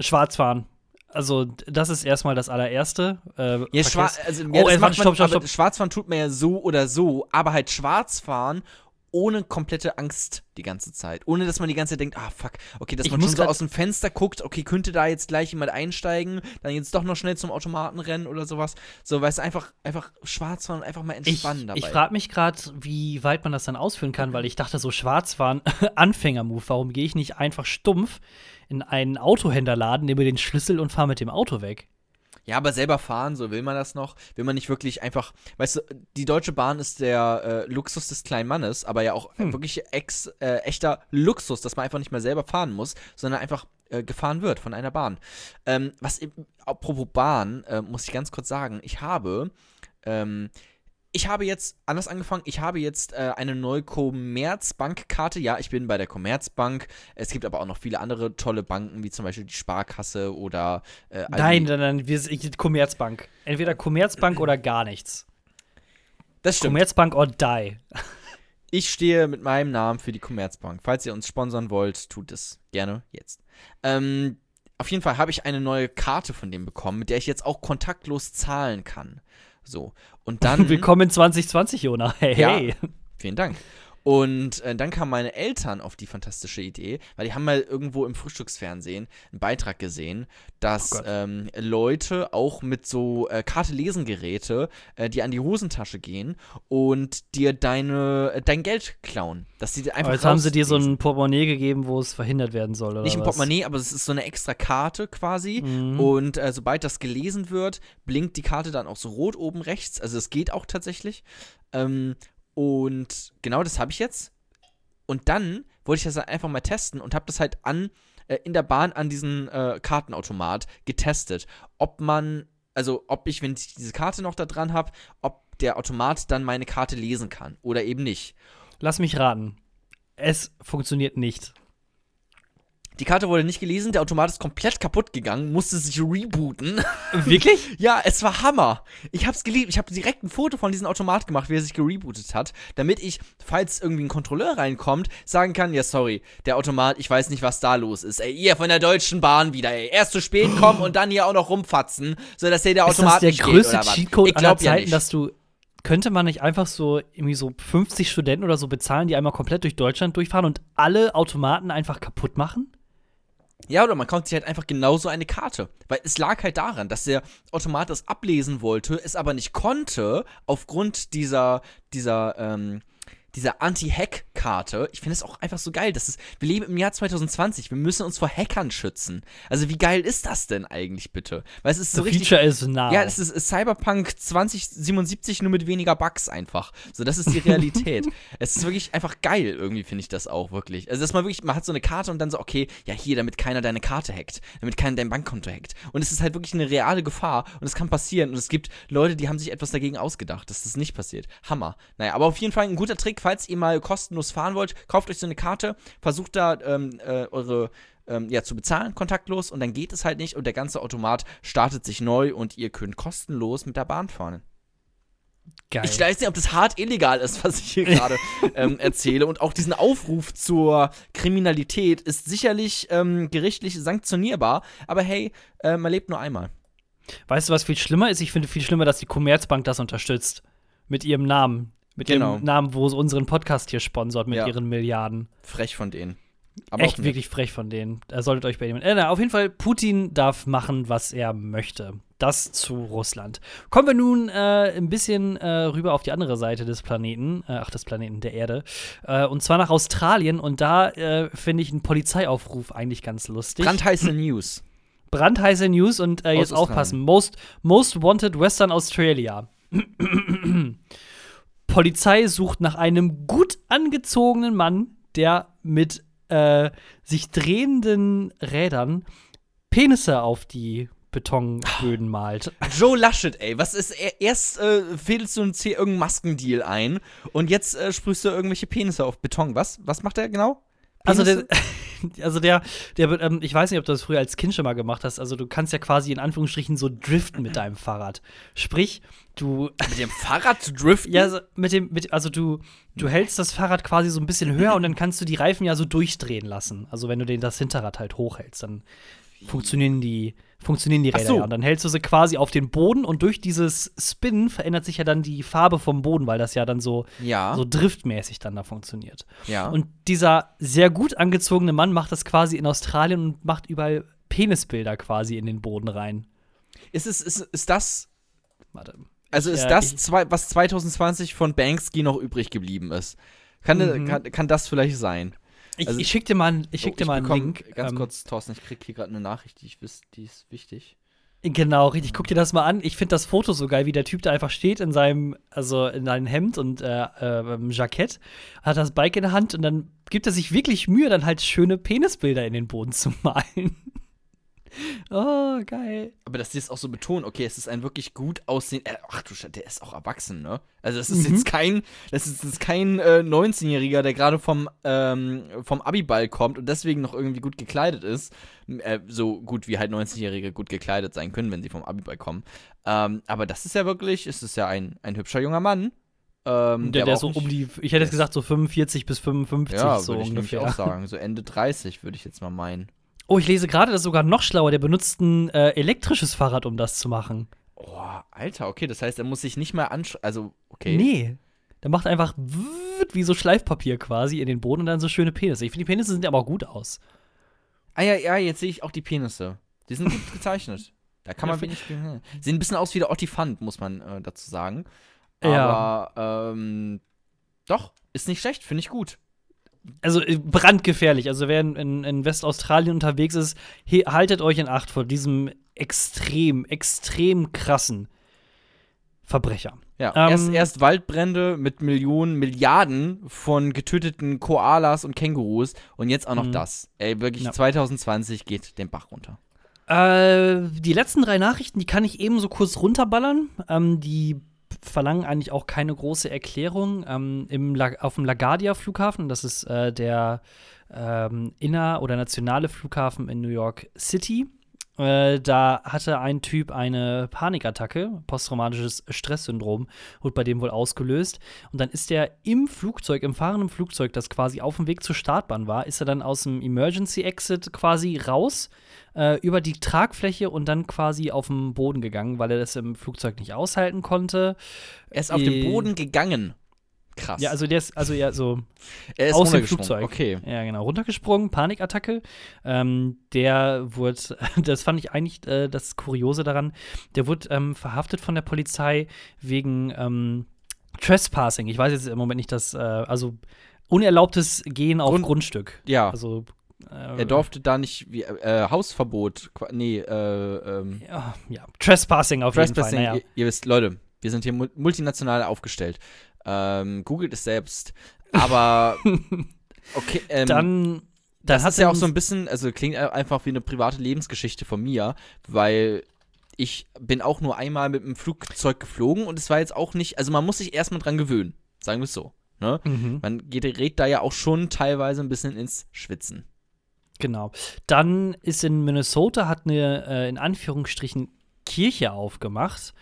Schwarzfahren. Also, das ist erstmal das allererste. Äh, ja, Schwa also, ja, oh, man, stopp, stopp, stopp. Schwarzfahren tut man ja so oder so, aber halt Schwarzfahren ohne komplette Angst die ganze Zeit. Ohne dass man die ganze Zeit denkt, ah fuck, okay, dass ich man schon so aus dem Fenster guckt, okay, könnte da jetzt gleich jemand einsteigen, dann jetzt doch noch schnell zum Automaten rennen oder sowas. So, weißt du, einfach, einfach schwarz fahren und einfach mal entspannen ich, dabei. Ich frage mich gerade, wie weit man das dann ausführen kann, weil ich dachte, so schwarz fahren, Anfängermove, warum gehe ich nicht einfach stumpf in einen Autohändlerladen, nehme den Schlüssel und fahre mit dem Auto weg? Ja, aber selber fahren, so will man das noch. Will man nicht wirklich einfach, weißt du, die Deutsche Bahn ist der äh, Luxus des kleinen Mannes, aber ja auch hm. wirklich ex, äh, echter Luxus, dass man einfach nicht mehr selber fahren muss, sondern einfach äh, gefahren wird von einer Bahn. Ähm, was, apropos Bahn, äh, muss ich ganz kurz sagen, ich habe ähm, ich habe jetzt anders angefangen. Ich habe jetzt äh, eine neue Commerzbank-Karte. Ja, ich bin bei der Commerzbank. Es gibt aber auch noch viele andere tolle Banken, wie zum Beispiel die Sparkasse oder. Äh, nein, nein, nein, wir sind Commerzbank. Entweder Commerzbank oder gar nichts. Das stimmt. Commerzbank or die. ich stehe mit meinem Namen für die Commerzbank. Falls ihr uns sponsern wollt, tut es gerne jetzt. Ähm, auf jeden Fall habe ich eine neue Karte von dem bekommen, mit der ich jetzt auch kontaktlos zahlen kann. So. Und dann. Willkommen in 2020, Jona. Hey, ja, hey. Vielen Dank. Und äh, dann kamen meine Eltern auf die fantastische Idee, weil die haben mal irgendwo im Frühstücksfernsehen einen Beitrag gesehen, dass oh ähm, Leute auch mit so äh, Karte-Lesen-Geräte, äh, die an die Hosentasche gehen und dir deine, äh, dein Geld klauen. Dass die einfach aber jetzt haben sie dir so ein Portemonnaie gegeben, wo es verhindert werden soll, oder Nicht ein Portemonnaie, aber es ist so eine extra Karte quasi. Mhm. Und äh, sobald das gelesen wird, blinkt die Karte dann auch so rot oben rechts. Also es geht auch tatsächlich. Ähm, und genau das habe ich jetzt. Und dann wollte ich das einfach mal testen und habe das halt an äh, in der Bahn an diesen äh, Kartenautomat getestet, ob man also ob ich wenn ich diese Karte noch da dran habe, ob der Automat dann meine Karte lesen kann oder eben nicht. Lass mich raten. Es funktioniert nicht. Die Karte wurde nicht gelesen, der Automat ist komplett kaputt gegangen, musste sich rebooten. Wirklich? ja, es war Hammer. Ich hab's geliebt. Ich habe direkt ein Foto von diesem Automat gemacht, wie er sich gerebootet hat, damit ich, falls irgendwie ein Kontrolleur reinkommt, sagen kann, ja, sorry, der Automat, ich weiß nicht, was da los ist. Ey, ihr von der Deutschen Bahn wieder, ey. Erst zu spät kommen und dann hier auch noch rumfatzen, sodass hier der Automat ist das der größte Cheatcode aller Zeiten, ja dass du könnte man nicht einfach so irgendwie so 50 Studenten oder so bezahlen, die einmal komplett durch Deutschland durchfahren und alle Automaten einfach kaputt machen? Ja, oder man kauft sich halt einfach genauso eine Karte. Weil es lag halt daran, dass der Automat das ablesen wollte, es aber nicht konnte, aufgrund dieser, dieser, ähm, dieser Anti-Hack-Karte, ich finde es auch einfach so geil. Das ist, wir leben im Jahr 2020, wir müssen uns vor Hackern schützen. Also wie geil ist das denn eigentlich bitte? Weil es ist so The richtig, Feature is now. Ja, es ist Cyberpunk 2077 nur mit weniger Bugs einfach. So, das ist die Realität. es ist wirklich einfach geil, irgendwie finde ich das auch wirklich. Also dass man wirklich, man hat so eine Karte und dann so, okay, ja hier, damit keiner deine Karte hackt, damit keiner dein Bankkonto hackt. Und es ist halt wirklich eine reale Gefahr und es kann passieren. Und es gibt Leute, die haben sich etwas dagegen ausgedacht, dass das nicht passiert. Hammer. Naja, aber auf jeden Fall ein guter Trick falls ihr mal kostenlos fahren wollt, kauft euch so eine Karte, versucht da ähm, äh, eure ähm, ja, zu bezahlen, kontaktlos, und dann geht es halt nicht und der ganze Automat startet sich neu und ihr könnt kostenlos mit der Bahn fahren. Geil. Ich weiß nicht, ob das hart illegal ist, was ich hier gerade ähm, erzähle. Und auch diesen Aufruf zur Kriminalität ist sicherlich ähm, gerichtlich sanktionierbar. Aber hey, äh, man lebt nur einmal. Weißt du, was viel schlimmer ist? Ich finde viel schlimmer, dass die Commerzbank das unterstützt. Mit ihrem Namen. Mit genau. dem Namen, wo sie unseren Podcast hier sponsort mit ja. ihren Milliarden. Frech von denen. Aber Echt wirklich frech von denen. Da solltet euch bei dem. Äh, auf jeden Fall, Putin darf machen, was er möchte. Das zu Russland. Kommen wir nun äh, ein bisschen äh, rüber auf die andere Seite des Planeten, äh, ach, des Planeten der Erde. Äh, und zwar nach Australien. Und da äh, finde ich einen Polizeiaufruf eigentlich ganz lustig. Brandheiße News. Brandheiße News und jetzt aufpassen. Most, most Wanted Western Australia. Polizei sucht nach einem gut angezogenen Mann, der mit äh, sich drehenden Rädern Penisse auf die Betonböden malt. Joe Laschet, ey, was ist, erst äh, fädelst du einen C irgendeinen Maskendeal ein und jetzt äh, sprühst du irgendwelche Penisse auf Beton. Was? Was macht er genau? Also der, also der, der, ähm, ich weiß nicht, ob du das früher als Kind schon mal gemacht hast. Also du kannst ja quasi in Anführungsstrichen so driften mit deinem Fahrrad. Sprich, du mit dem Fahrrad zu driften? Ja, also mit dem, mit, also du, du hältst das Fahrrad quasi so ein bisschen höher und dann kannst du die Reifen ja so durchdrehen lassen. Also wenn du den das Hinterrad halt hochhältst, dann funktionieren die, funktionieren die Räder so. ja. Und dann hältst du sie quasi auf den Boden und durch dieses Spin verändert sich ja dann die Farbe vom Boden, weil das ja dann so, Ja. so driftmäßig dann da funktioniert. ja. Und dieser sehr gut angezogene Mann macht das quasi in Australien und macht überall Penisbilder quasi in den Boden rein. ist, es, ist, ist das, Warte. also ist äh, das, zwei, was 2020 von Banksy noch übrig geblieben ist? Kann, Mhm. kann, kann das vielleicht sein? Ich, Also- ich schick dir mal, einen- ich schick Oh, dir mal einen Link. Ganz ähm, kurz, Thorsten, ich krieg hier gerade eine Nachricht, die ich wiss, die ist wichtig. Genau, richtig. Guck dir das mal an. Ich finde das Foto so geil, wie der Typ da einfach steht in seinem, also in seinem Hemd und äh, äh, Jackett, hat das Bike in der Hand und dann gibt er sich wirklich Mühe, dann halt schöne Penisbilder in den Boden zu malen. Oh, geil. Aber dass sie es auch so betonen, okay, es ist ein wirklich gut aussehend. Äh, ach du Scheiße, der ist auch erwachsen, ne? Also das ist Mhm. jetzt kein, das ist jetzt kein äh, 19-Jähriger, der gerade vom, ähm, vom Abiball kommt und deswegen noch irgendwie gut gekleidet ist. Äh, so gut wie halt 19-Jährige gut gekleidet sein können, wenn sie vom Abiball kommen. Ähm, aber das ist ja wirklich, es ist ja ein, ein hübscher junger Mann. Ähm, Der, aber der auch so um die, ich hätte jetzt gesagt, so 45 bis 55, ja, so würde ich ungefähr. auch sagen. So Ende 30 würde ich jetzt mal meinen. Oh, ich lese gerade, das ist sogar noch schlauer. Der benutzt ein äh, elektrisches Fahrrad, um das zu machen. Oh, Alter, okay, das heißt, er muss sich nicht mehr ansch... Also, okay. Nee. Der macht einfach wie so Schleifpapier quasi in den Boden und dann so schöne Penisse. Ich finde, die Penisse sehen aber auch gut aus. Ah ja, ja, jetzt sehe ich auch die Penisse. Die sind gut gezeichnet. Da kann Ja, man fi- wenig. Sehen ein bisschen aus wie der Ottifant, muss man äh, dazu sagen. Ja. Aber ähm, doch, ist nicht schlecht, finde ich gut. Also äh, brandgefährlich. Also wer in, in, Westaustralien unterwegs ist, he, haltet euch in Acht vor diesem extrem, extrem krassen Verbrecher. Ja, Ähm, erst, erst Waldbrände mit Millionen, Milliarden von getöteten Koalas und Kängurus und jetzt auch noch Mhm. das. Ey, wirklich Ja. 2020 geht den Bach runter. Äh, die letzten drei Nachrichten, die kann ich eben so kurz runterballern. Ähm, die verlangen eigentlich auch keine große Erklärung. Ähm, im auf dem LaGuardia-Flughafen, das ist äh, der ähm, inner- oder nationale Flughafen in New York City, äh, da hatte ein Typ eine Panikattacke, posttraumatisches Stresssyndrom, wurde bei dem wohl ausgelöst. Und dann ist er im Flugzeug, im fahrenden Flugzeug, das quasi auf dem Weg zur Startbahn war, ist er dann aus dem Emergency Exit quasi raus äh, über die Tragfläche und dann quasi auf den Boden gegangen, weil er das im Flugzeug nicht aushalten konnte. Er ist auf Äh, den Boden gegangen. Krass. Ja, also der ist, also ja, so er ist aus dem. Flugzeug. Okay. Ja, genau, runtergesprungen, Panikattacke. Ähm, der wurde, das fand ich eigentlich äh, das Kuriose daran, der wurde ähm, verhaftet von der Polizei wegen ähm, Trespassing. Ich weiß jetzt im Moment nicht, dass, äh, also unerlaubtes Gehen auf Grund- Grundstück. Ja. Also äh, Er durfte da nicht, wie, äh, Hausverbot, qua- nee, äh, ähm, Ja, ja, Trespassing auf jeden Fall. Trespassing, Naja. ihr, ihr wisst, Leute, wir sind hier mul- multinational aufgestellt. Ähm, googelt es selbst. Aber, okay, ähm, dann, dann das hat ist ja auch so ein bisschen, also klingt einfach wie eine private Lebensgeschichte von mir, weil ich bin auch nur einmal mit dem Flugzeug geflogen und es war jetzt auch nicht, also man muss sich erstmal dran gewöhnen, sagen wir es so. Ne? Mhm. Man gerät da ja auch schon teilweise ein bisschen ins Schwitzen. Genau. Dann ist in Minnesota, hat eine, äh, in Anführungsstrichen, Kirche aufgemacht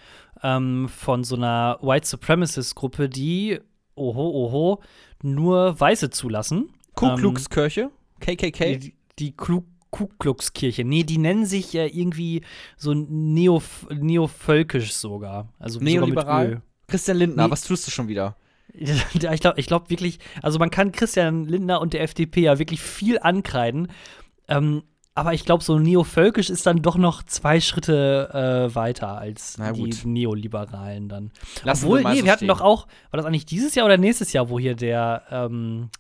ähm, von so einer White Supremacist-Gruppe, die, oho, oho, nur Weiße zulassen. Ku Klux Kirche, KKK. Die, die Klu Ku Klux Kirche. Nee, die nennen sich ja irgendwie so neof neovölkisch sogar. Also Neoliberal? Christian Lindner, Nee. was tust du schon wieder? Ich glaube ich glaub wirklich, also man kann Christian Lindner und der FDP ja wirklich viel ankreiden. Ähm, aber ich glaube, so neovölkisch ist dann doch noch zwei Schritte äh, weiter als die. Neoliberalen dann. Lassen Obwohl, wir mal nee, so wir hatten stehen. doch auch, war das eigentlich dieses Jahr oder nächstes Jahr, wo hier der, ähm,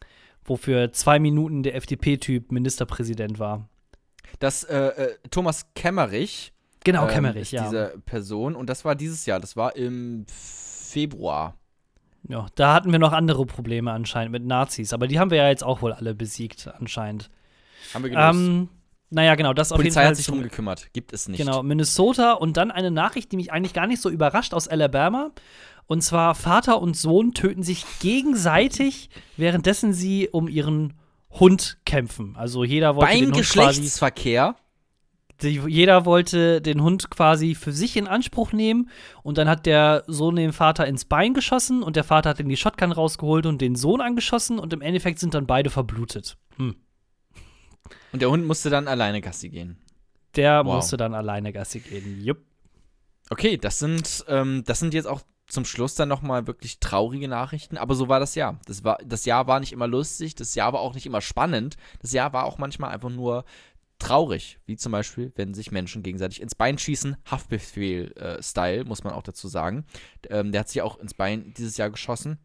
wo für zwei Minuten der FDP-Typ Ministerpräsident war? dass äh, äh, Thomas Kemmerich Genau, ähm, Kemmerich, ja. Diese Person. Und das war dieses Jahr. Das war im Februar. Ja, da hatten wir noch andere Probleme anscheinend mit Nazis, aber die haben wir ja jetzt auch wohl alle besiegt anscheinend. Haben wir gelöst. Ähm, naja, genau, das auf jeden Polizei Fall hat sich drum gekümmert. Gibt es nicht. Genau, Minnesota und dann eine Nachricht, die mich eigentlich gar nicht so überrascht aus Alabama. Und zwar Vater und Sohn töten sich gegenseitig, währenddessen sie um ihren Hund kämpfen. Also jeder wollte Beim den Hund quasi, Geschlechtsverkehr. die, jeder wollte den Hund quasi für sich in Anspruch nehmen und dann hat der Sohn den Vater ins Bein geschossen und der Vater hat ihm die Shotgun rausgeholt und den Sohn angeschossen und im Endeffekt sind dann beide verblutet. Hm. Und der Hund musste dann alleine Gassi gehen. Der Wow. musste dann alleine Gassi gehen. Jupp. Okay, das sind, ähm, das sind jetzt auch zum Schluss dann nochmal wirklich traurige Nachrichten, aber so war das Jahr. Das, war, das Jahr war nicht immer lustig, das Jahr war auch nicht immer spannend, das Jahr war auch manchmal einfach nur traurig, wie zum Beispiel, wenn sich Menschen gegenseitig ins Bein schießen, Haftbefehl-Style, muss man auch dazu sagen. Ähm, der hat sich auch ins Bein dieses Jahr geschossen.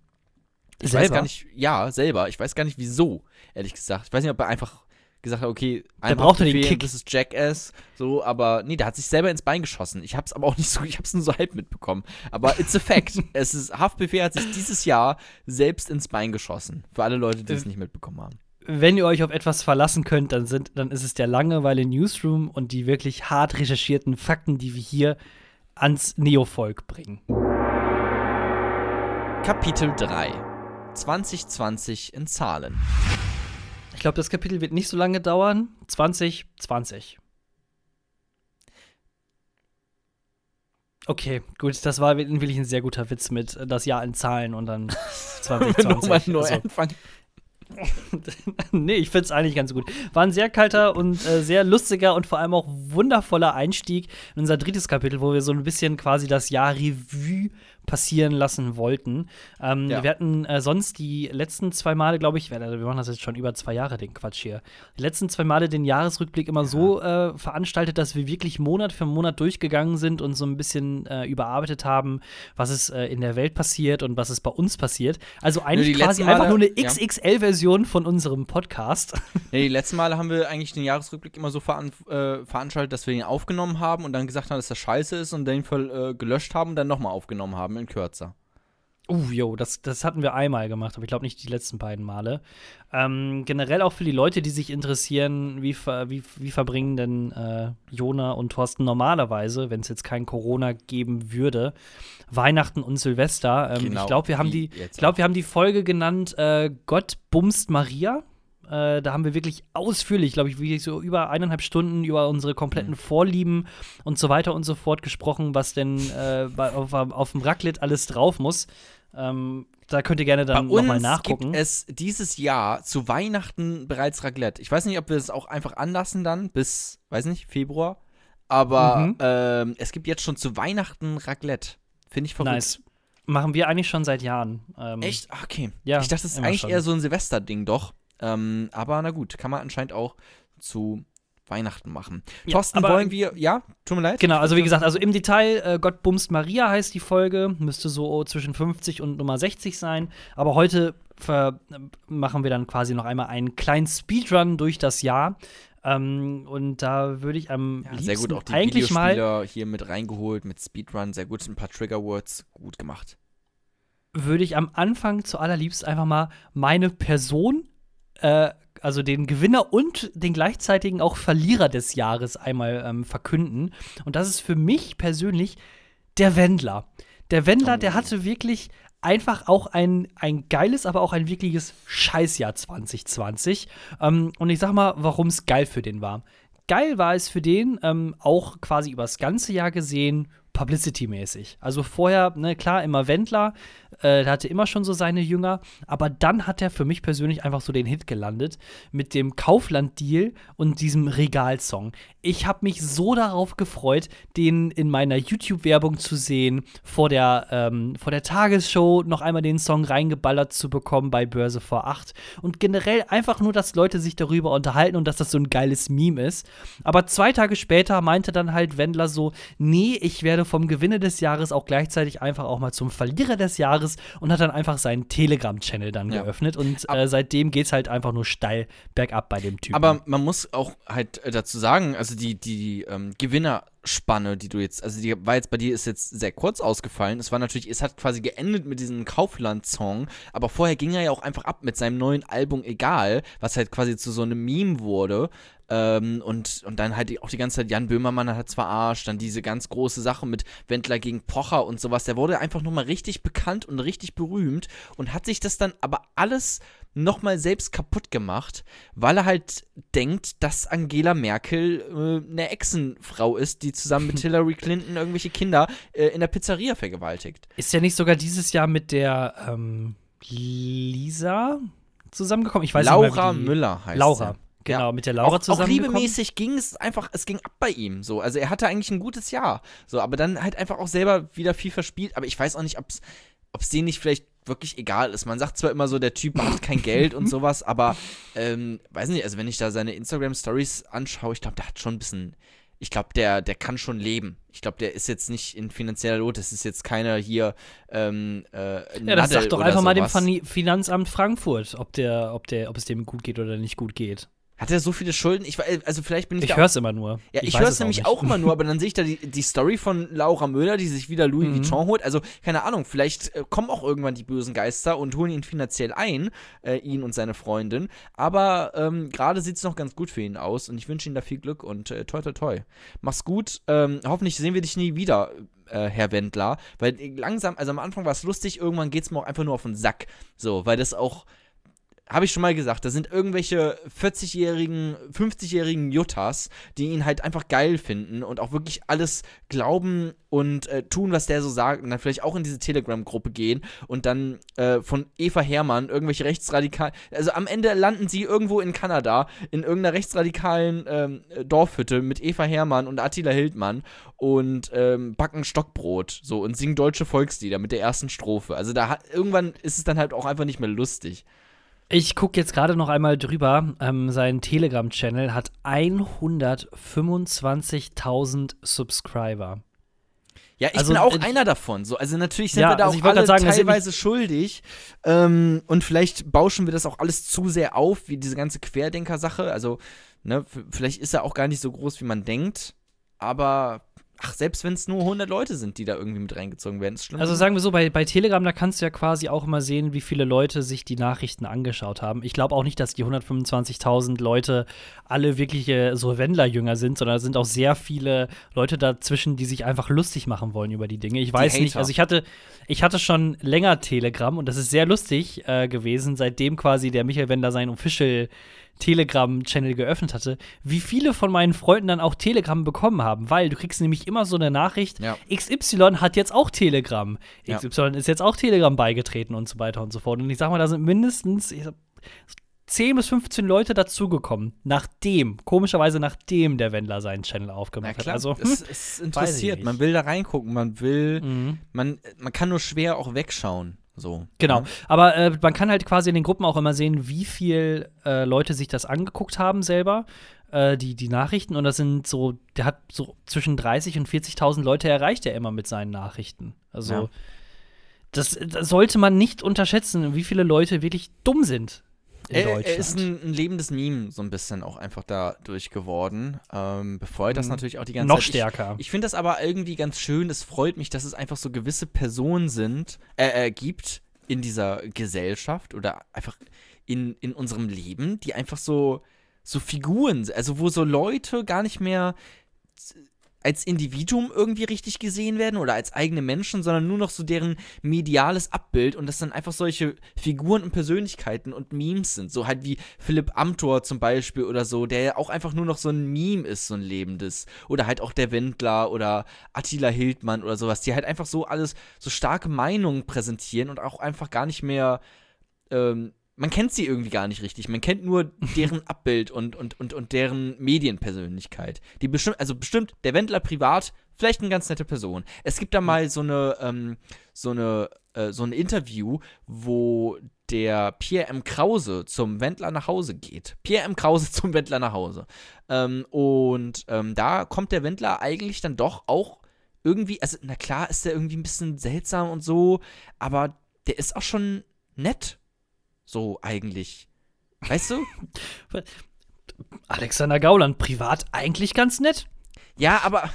Ich weiß Selber? gar nicht, ja, selber, ich weiß gar nicht wieso, ehrlich gesagt. Ich weiß nicht, ob er einfach gesagt hat, okay, ein brauchte den Haftbefehl, Kick. Das ist Jackass, so, aber nee, der hat sich selber ins Bein geschossen. Ich hab's aber auch nicht so, ich hab's nur so halb mitbekommen. Aber it's a fact. es ist, Haftbefehl hat sich dieses Jahr selbst ins Bein geschossen. Für alle Leute, die es Äh, nicht mitbekommen haben. wenn ihr euch auf etwas verlassen könnt, dann, sind, dann ist es der Langeweile Newsroom und die wirklich hart recherchierten Fakten, die wir hier ans Neofolk bringen. Kapitel 3. 2020 in Zahlen. Ich glaube, das Kapitel wird nicht so lange dauern. 2020. Okay, gut, das war wirklich ein sehr guter Witz mit äh, das Jahr in Zahlen und dann 2020. Nochmal neu Also, anfangen. nee, ich find's eigentlich ganz gut. War ein sehr kalter und äh, sehr lustiger und vor allem auch wundervoller Einstieg in unser drittes Kapitel, wo wir so ein bisschen quasi das Jahr Revue passieren lassen wollten. Ähm, Ja. Wir hatten äh, sonst die letzten zwei Male, glaube ich, wir machen das jetzt schon über zwei Jahre, den Quatsch hier, die letzten zwei Male den Jahresrückblick immer so äh, veranstaltet, dass wir wirklich Monat für Monat durchgegangen sind und so ein bisschen äh, überarbeitet haben, was ist äh, in der Welt passiert und was ist bei uns passiert. Also eigentlich quasi letzten einfach Male- nur eine ja. XXL-Version von unserem Podcast. Nee, die letzten Male haben wir eigentlich den Jahresrückblick immer so veran äh, veranstaltet, dass wir ihn aufgenommen haben und dann gesagt haben, dass das scheiße ist und den Fall äh, gelöscht haben und dann nochmal aufgenommen haben in kürzer. Uh, jo, das, das hatten wir einmal gemacht, aber ich glaube nicht die letzten beiden Male. Ähm, generell auch für die Leute, die sich interessieren, wie, ver, wie, wie verbringen denn äh, Jona und Thorsten normalerweise, wenn es jetzt kein Corona geben würde, Weihnachten und Silvester. Ähm, Genau, ich glaube, wir haben die, glaube, wir haben die Folge genannt äh, Gott bumst Maria. Äh, da haben wir wirklich ausführlich, glaube ich, wirklich so über eineinhalb Stunden über unsere kompletten Mhm. Vorlieben und so weiter und so fort gesprochen, was denn äh, bei, auf, auf dem Raclette alles drauf muss. Ähm, da könnt ihr gerne dann nochmal nachgucken. gibt es dieses Jahr zu Weihnachten bereits Raclette. Ich weiß nicht, ob wir es auch einfach anlassen dann bis, weiß nicht, Februar. Aber Mhm. ähm, es gibt jetzt schon zu Weihnachten Raclette. Finde ich verrückt. nice. Machen wir eigentlich schon seit Jahren. Ähm, Echt? Ah, Okay. Ja, ich dachte, das ist eigentlich schon. eher so ein Silvesterding doch. Ähm, aber na gut, kann man anscheinend auch zu Weihnachten machen. Ja, Thorsten, wollen wir, ja, tut mir leid. Genau, also wie gesagt, also im Detail, äh, Gott bumst Maria heißt die Folge, müsste so zwischen 50 und Nummer 60 sein. Aber heute machen wir dann quasi noch einmal einen kleinen Speedrun durch das Jahr. Ähm, und da würde ich am Ja, liebsten sehr gut auch die eigentlich mal hier mit reingeholt, mit Speedrun, sehr gut, ein paar Triggerwords, gut gemacht. würde ich am Anfang zu allerliebst einfach mal meine Person, äh, also den Gewinner und den gleichzeitigen auch Verlierer des Jahres einmal ähm, verkünden. Und das ist für mich persönlich der Wendler. Der Wendler, der hatte wirklich einfach auch ein, ein geiles, aber auch ein wirkliches Scheißjahr 2020. Ähm, und ich sag mal, warum es geil für den war. Geil war es für den, ähm, auch quasi übers ganze Jahr gesehen, Publicity-mäßig. Also vorher, ne, klar, immer Wendler, äh, der hatte immer schon so seine Jünger, aber dann hat er für mich persönlich einfach so den Hit gelandet mit dem Kaufland-Deal und diesem Regalsong. Ich habe mich so darauf gefreut, den in meiner YouTube-Werbung zu sehen, vor der, ähm, vor der Tagesshow noch einmal den Song reingeballert zu bekommen bei Börse vor 8 und generell einfach nur, dass Leute sich darüber unterhalten und dass das so ein geiles Meme ist. Aber zwei Tage später meinte dann halt Wendler so, nee, ich werde vom Gewinner des Jahres auch gleichzeitig einfach auch mal zum Verlierer des Jahres und hat dann einfach seinen Telegram-Channel dann Ja. geöffnet und äh, seitdem geht's halt einfach nur steil bergab bei dem Typen. Aber man muss auch halt äh, dazu sagen, also die, die ähm, Zeitspanne, die du jetzt, also die war jetzt bei dir ist jetzt sehr kurz ausgefallen. Es war natürlich, es hat quasi geendet mit diesem Kaufland-Song, aber vorher ging er ja auch einfach ab mit seinem neuen Album Egal, was halt quasi zu so einem Meme wurde. Ähm, und, und dann halt auch die ganze Zeit Jan Böhmermann hat zwar Arsch, dann diese ganz große Sache mit Wendler gegen Pocher und sowas. Der wurde einfach nochmal richtig bekannt und richtig berühmt und hat sich das dann aber alles nochmal selbst kaputt gemacht, weil er halt denkt, dass Angela Merkel äh, eine Echsenfrau ist, die zusammen mit Hillary Clinton irgendwelche Kinder äh, in der Pizzeria vergewaltigt. Ist ja nicht sogar dieses Jahr mit der ähm, Lisa zusammengekommen? Ich weiß Laura nicht mehr, Müller heißt Laura. Genau, mit der Laura auch, zusammengekommen. Auch liebemäßig ging es einfach, es ging ab bei ihm. So, also er hatte eigentlich ein gutes Jahr. So, aber dann halt einfach auch selber wieder viel verspielt. Aber ich weiß auch nicht, ob es denen nicht vielleicht wirklich egal ist. Man sagt zwar immer so, der Typ hat kein Geld und sowas, aber ähm, weiß nicht, also wenn ich da seine Instagram-Stories anschaue, ich glaube, der hat schon ein bisschen. Ich glaube, der, der kann schon leben. Ich glaube, der ist jetzt nicht in finanzieller Not. Das ist jetzt keiner hier. Ähm, äh, ja, das sagt doch einfach sowas. mal dem Finanzamt Frankfurt, ob, der, ob, der, ob es dem gut geht oder nicht gut geht. Hat er so viele Schulden? Ich also vielleicht bin ich. Ich höre es immer nur. Ja, ich, ich höre es nämlich auch, auch, immer nur, aber dann sehe ich da die, die Story von Laura Müller, die sich wieder Louis mhm. Vuitton holt. Also, keine Ahnung, vielleicht äh, kommen auch irgendwann die bösen Geister und holen ihn finanziell ein, äh, ihn und seine Freundin. Aber ähm, gerade sieht es noch ganz gut für ihn aus und ich wünsche ihm da viel Glück und äh, toi toi toi. Mach's gut. Ähm, hoffentlich sehen wir dich nie wieder. Äh, Herr Wendler, weil langsam, also am Anfang war es lustig, irgendwann geht es mir auch einfach nur auf den Sack. So, weil das auch, habe ich schon mal gesagt, da sind irgendwelche 40-jährigen, 50-jährigen Juttas, die ihn halt einfach geil finden und auch wirklich alles glauben und äh, tun, was der so sagt und dann vielleicht auch in diese Telegram-Gruppe gehen und dann äh, von Eva Hermann irgendwelche rechtsradikalen, also am Ende landen sie irgendwo in Kanada in irgendeiner rechtsradikalen ähm, Dorfhütte mit Eva Hermann und Attila Hildmann und ähm, backen Stockbrot so und singen deutsche Volkslieder mit der ersten Strophe. Also da hat, irgendwann ist es dann halt auch einfach nicht mehr lustig. Ich gucke jetzt gerade noch einmal drüber. Ähm, sein Telegram-Channel hat 125.000 Subscriber. Ja, ich also, bin auch äh, einer davon. So, also natürlich sind ja, wir da also auch alle sagen, teilweise schuldig. Ähm, und vielleicht bauschen wir das auch alles zu sehr auf, wie diese ganze Querdenker-Sache. Also, ne, vielleicht ist er auch gar nicht so groß, wie man denkt. Aber Ach, selbst wenn es nur 100 Leute sind, die da irgendwie mit reingezogen werden, ist schlimm. Also sagen wir so, bei, bei Telegram, da kannst du ja quasi auch immer sehen, wie viele Leute sich die Nachrichten angeschaut haben. Ich glaube auch nicht, dass die 125.000 Leute alle wirkliche so Wendler-Jünger sind, sondern es sind auch sehr viele Leute dazwischen, die sich einfach lustig machen wollen über die Dinge. Ich weiß nicht, also ich hatte, ich hatte schon länger Telegram und das ist sehr lustig äh, gewesen, seitdem quasi der Michael Wendler sein Official Telegram-Channel geöffnet hatte, wie viele von meinen Freunden dann auch Telegram bekommen haben, weil du kriegst nämlich immer so eine Nachricht, ja. XY hat jetzt auch Telegram, XY ja. ist jetzt auch Telegram beigetreten und so weiter und so fort. Und ich sag mal, da sind mindestens sag, 10 bis 15 Leute dazugekommen, nachdem, komischerweise nachdem der Wendler seinen Channel aufgemacht hat. Also, es ist interessiert, man will da reingucken, man will, mhm. man, man kann nur schwer auch wegschauen. So. Genau. Ja. Aber äh, man kann halt quasi in den Gruppen auch immer sehen, wie viel äh, Leute sich das angeguckt haben selber, äh, die, die Nachrichten. Und das sind so, der hat so zwischen 30 und 40.000 Leute erreicht er immer mit seinen Nachrichten. Also, ja. das, das, sollte man nicht unterschätzen, wie viele Leute wirklich dumm sind. In er, Deutschland. er ist ein, ein, lebendes Meme so ein bisschen auch einfach dadurch geworden. Ähm, bevor das mhm. natürlich auch die ganze Noch Zeit. stärker. Ich, ich finde das aber irgendwie ganz schön. Es freut mich, dass es einfach so gewisse Personen sind, äh, äh, gibt in dieser Gesellschaft oder einfach in, in unserem Leben, die einfach so, so Figuren, also wo so Leute gar nicht mehr als Individuum irgendwie richtig gesehen werden oder als eigene Menschen, sondern nur noch so deren mediales Abbild und das dann einfach solche Figuren und Persönlichkeiten und Memes sind. So halt wie Philipp Amthor zum Beispiel oder so, der ja auch einfach nur noch so ein Meme ist, so ein lebendes. Oder halt auch der Wendler oder Attila Hildmann oder sowas, die halt einfach so alles, so starke Meinungen präsentieren und auch einfach gar nicht mehr ähm, man kennt sie irgendwie gar nicht richtig. Man kennt nur deren Abbild und, und, und, und deren Medienpersönlichkeit. Die bestimmt, also bestimmt der Wendler privat, vielleicht eine ganz nette Person. Es gibt da mal so eine, ähm, so eine, äh, so ein Interview, wo der Pierre M. Krause zum Wendler nach Hause geht. Pierre M. Krause zum Wendler nach Hause. Ähm, und ähm, da kommt der Wendler eigentlich dann doch auch irgendwie, also na klar ist der irgendwie ein bisschen seltsam und so, aber der ist auch schon nett so eigentlich. Weißt du? Alexander Gauland, privat eigentlich ganz nett. Ja, aber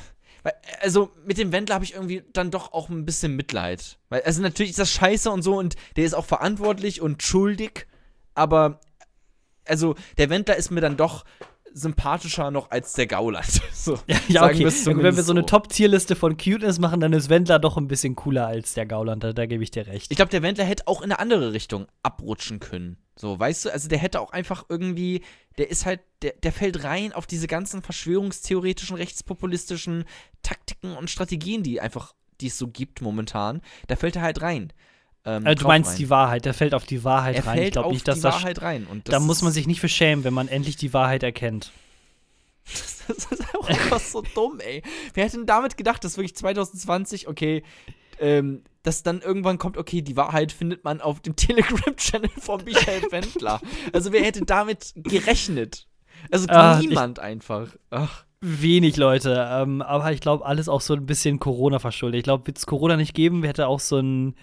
Also mit dem Wendler habe ich irgendwie dann doch auch ein bisschen Mitleid. Weil, also natürlich ist das scheiße und so und der ist auch verantwortlich und schuldig, aber also der Wendler ist mir dann doch sympathischer noch als der Gauland. So, Ja, okay. Wenn wir so eine. Top-Tier-Liste von Cuteness machen, dann ist Wendler doch ein bisschen cooler als der Gauland. Da, da gebe ich dir recht. Ich glaube, der Wendler hätte auch in eine andere Richtung abrutschen können. So, weißt du, also der hätte auch einfach irgendwie, der ist halt, der, der fällt rein auf diese ganzen verschwörungstheoretischen, rechtspopulistischen Taktiken und Strategien, die einfach, die es so gibt momentan. Da fällt er halt rein. Ähm, äh, du meinst rein. die Wahrheit. Der fällt auf die Wahrheit er rein. fällt Ich glaube nicht, dass die das. Wahrheit rein. Und Da das muss man sich nicht für schämen, wenn man endlich die Wahrheit erkennt. Das ist auch einfach so dumm, ey. Wer hätte denn damit gedacht, dass wirklich 2020, okay, ähm, dass dann irgendwann kommt, okay, die Wahrheit findet man auf dem Telegram-Channel von Michael Wendler. Also wer hätte damit gerechnet? Also Ah, ich- niemand einfach. Ach. Wenig Leute, ähm, aber ich glaube, alles auch so ein bisschen Corona verschuldet. Ich glaube, wird es Corona nicht geben, hätte auch so ein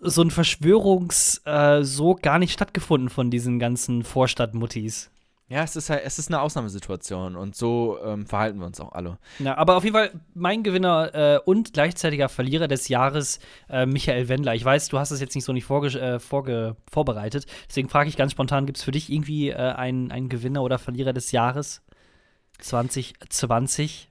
so ein Verschwörungs äh, so gar nicht stattgefunden von diesen ganzen Vorstadtmuttis. Ja, es ist halt, es ist eine Ausnahmesituation und so ähm, verhalten wir uns auch alle. Ja, aber auf jeden Fall mein Gewinner äh, und gleichzeitiger Verlierer des Jahres, äh, Michael Wendler. Ich weiß, du hast es jetzt nicht so nicht vorge äh, vorge vorbereitet. Deswegen frage ich ganz spontan: Gibt es für dich irgendwie äh, einen, einen Gewinner oder Verlierer des Jahres 2020?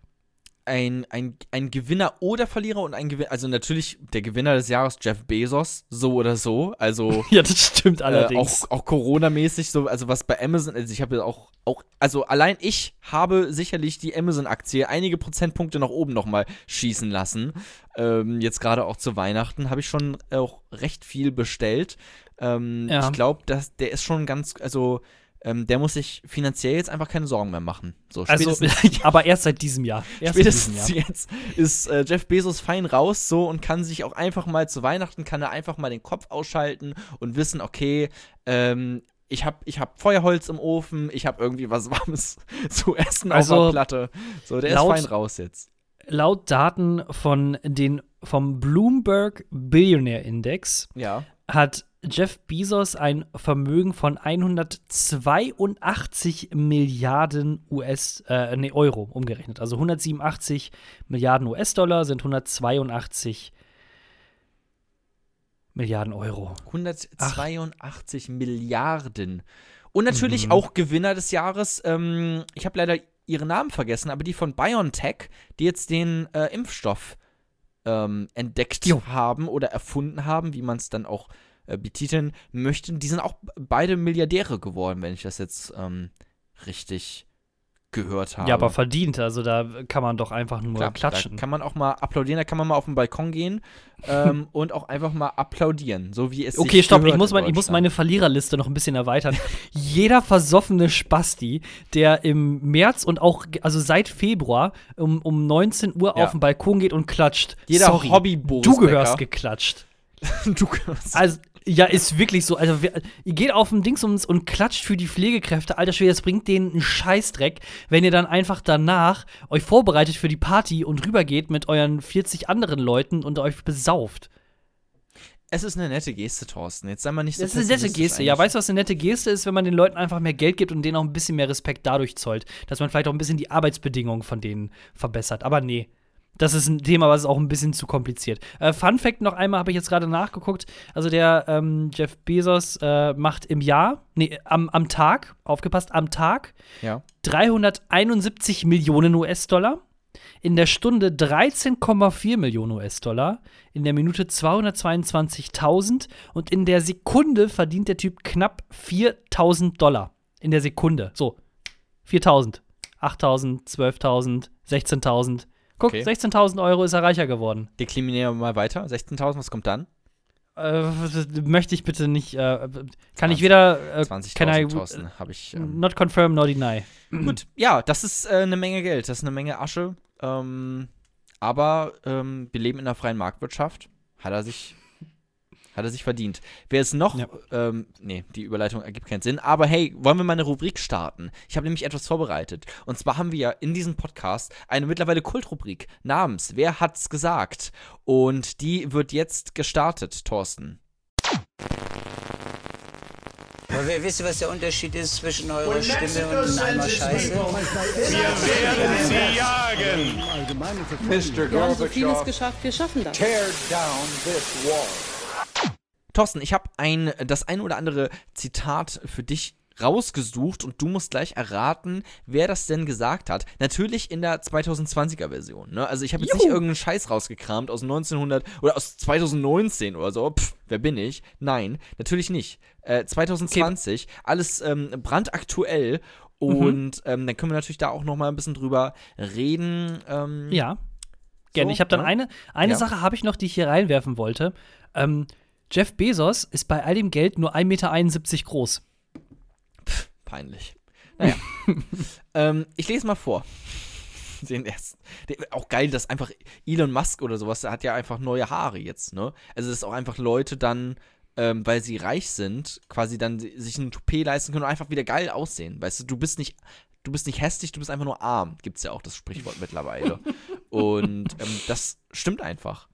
Ein, ein, ein Gewinner oder Verlierer und ein Gewinner, also natürlich der Gewinner des Jahres Jeff Bezos, so oder so. Also Ja, das stimmt Äh, allerdings. auch, auch Corona-mäßig, so, also was bei Amazon, also ich habe ja auch, auch, also allein ich habe sicherlich die Amazon-Aktie einige Prozentpunkte nach oben nochmal schießen lassen. Ähm, jetzt gerade auch zu Weihnachten habe ich schon auch recht viel bestellt. Ähm, Ja. Ich glaube, dass der ist schon ganz, also ähm, der muss sich finanziell jetzt einfach keine Sorgen mehr machen. So, also, spätestens aber erst seit diesem Jahr. Erst seit diesem Spätestens Jahr. jetzt ist äh, Jeff Bezos fein raus so und kann sich auch einfach mal zu Weihnachten, kann er einfach mal den Kopf ausschalten und wissen, okay, ähm, ich habe ich hab Feuerholz im Ofen, ich habe irgendwie was Warmes zu essen Also, auf der Platte. So, der laut- ist fein raus jetzt. Laut Daten von den, vom Bloomberg Billionaire Index Ja. hat Jeff Bezos ein Vermögen von 182 Milliarden US, äh, nee, Euro umgerechnet. Also 187 Milliarden US-Dollar sind 182 Milliarden Euro. 182 Milliarden. Und natürlich Mhm. auch Gewinner des Jahres. Ähm, ich habe leider ihre Namen vergessen, aber die von BioNTech, die jetzt den äh, Impfstoff ähm, entdeckt Jo. haben oder erfunden haben, wie man es dann auch äh, betiteln möchte, die sind auch beide Milliardäre geworden, wenn ich das jetzt ähm, richtig gehört habe. Ja, aber verdient. Also da kann man doch einfach nur Klar, klatschen. Da kann man auch mal applaudieren, da kann man mal auf den Balkon gehen ähm, und auch einfach mal applaudieren, so wie es Okay, stopp, ich muss, in mein, ich muss meine Verliererliste noch ein bisschen erweitern. Jeder versoffene Spasti, der im März und auch, also seit Februar um, um 19 Uhr Ja. auf den Balkon geht und klatscht. Jeder Sorry, Hobby-Boris Du gehörst Becker. geklatscht. du gehörst. Also, ja, ist wirklich so. Also, wer, ihr geht auf den Dingsums und klatscht für die Pflegekräfte. Alter Schwede, das bringt denen einen Scheißdreck, wenn ihr dann einfach danach euch vorbereitet für die Party und rübergeht mit euren 40 anderen Leuten und euch besauft. Es ist eine nette Geste, Thorsten. Jetzt sei mal nicht so Das ist eine nette Geste. Ja, eigentlich. weißt du, was eine nette Geste ist, wenn man den Leuten einfach mehr Geld gibt und denen auch ein bisschen mehr Respekt dadurch zollt, dass man vielleicht auch ein bisschen die Arbeitsbedingungen von denen verbessert. Aber nee. Das ist ein Thema, was ist auch ein bisschen zu kompliziert. Äh, Fun Fact noch einmal, habe ich jetzt gerade nachgeguckt. Also der ähm, Jeff Bezos äh, macht im Jahr, nee, am, am Tag, aufgepasst, am Tag Ja. 371 Millionen US-Dollar. In der Stunde 13,4 Millionen US-Dollar. In der Minute 222.000. Und in der Sekunde verdient der Typ knapp 4.000 Dollar. In der Sekunde. So. 4.000. 8.000, 12.000, 16.000. Guck, Okay. 16.000 Euro ist er reicher geworden. Deklinieren wir mal weiter. 16.000, was kommt dann? Äh, möchte ich bitte nicht. Äh, kann 20 ich weder. Äh, can I 20.000, Thorsten, habe ich. Ähm, not confirm nor deny. Gut, ja, das ist äh, eine Menge Geld, das ist eine Menge Asche. Ähm, aber ähm, wir leben in einer freien Marktwirtschaft. Hat er sich, hat er sich verdient. Wer es noch, Ja. ähm, nee, die Überleitung ergibt keinen Sinn. Aber hey, wollen wir mal eine Rubrik starten? Ich habe nämlich etwas vorbereitet. Und zwar haben wir ja in diesem Podcast eine mittlerweile Kultrubrik namens Wer hat's gesagt? Und die wird jetzt gestartet, Thorsten. Aber wer wisst, was der Unterschied ist zwischen eurer Stimme und einem Eimer Scheiße? Wir werden sie jagen. Mr. Wir haben so vieles geschafft, wir schaffen das. tear down this wall. Thorsten, ich habe ein, das ein oder andere Zitat für dich rausgesucht und du musst gleich erraten, wer das denn gesagt hat. Natürlich in der 2020er Version. Ne? Also ich habe jetzt nicht irgendeinen Scheiß rausgekramt aus 1900 oder aus 2019 oder so. Pff, wer bin ich? Nein, natürlich nicht. Äh, 2020, alles ähm, brandaktuell und ähm, dann können wir natürlich da auch noch mal ein bisschen drüber reden. Ähm, Ja. Gerne. So, ich habe dann ja. eine, eine Ja. Sache habe ich noch, die ich hier reinwerfen wollte. Ähm, Jeff Bezos ist bei all dem Geld nur 1,71 Meter groß. Peinlich. Naja. ähm, ich lese mal vor. Den ersten. Auch geil, dass einfach Elon Musk oder sowas, der hat ja einfach neue Haare jetzt, ne? Also, dass auch einfach Leute dann, ähm, weil sie reich sind, quasi dann si- sich ein Toupet leisten können und einfach wieder geil aussehen. Weißt du, du bist nicht. Du bist nicht hässlich, du bist einfach nur arm. Gibt's ja auch das Sprichwort mittlerweile. Und ähm, das stimmt einfach.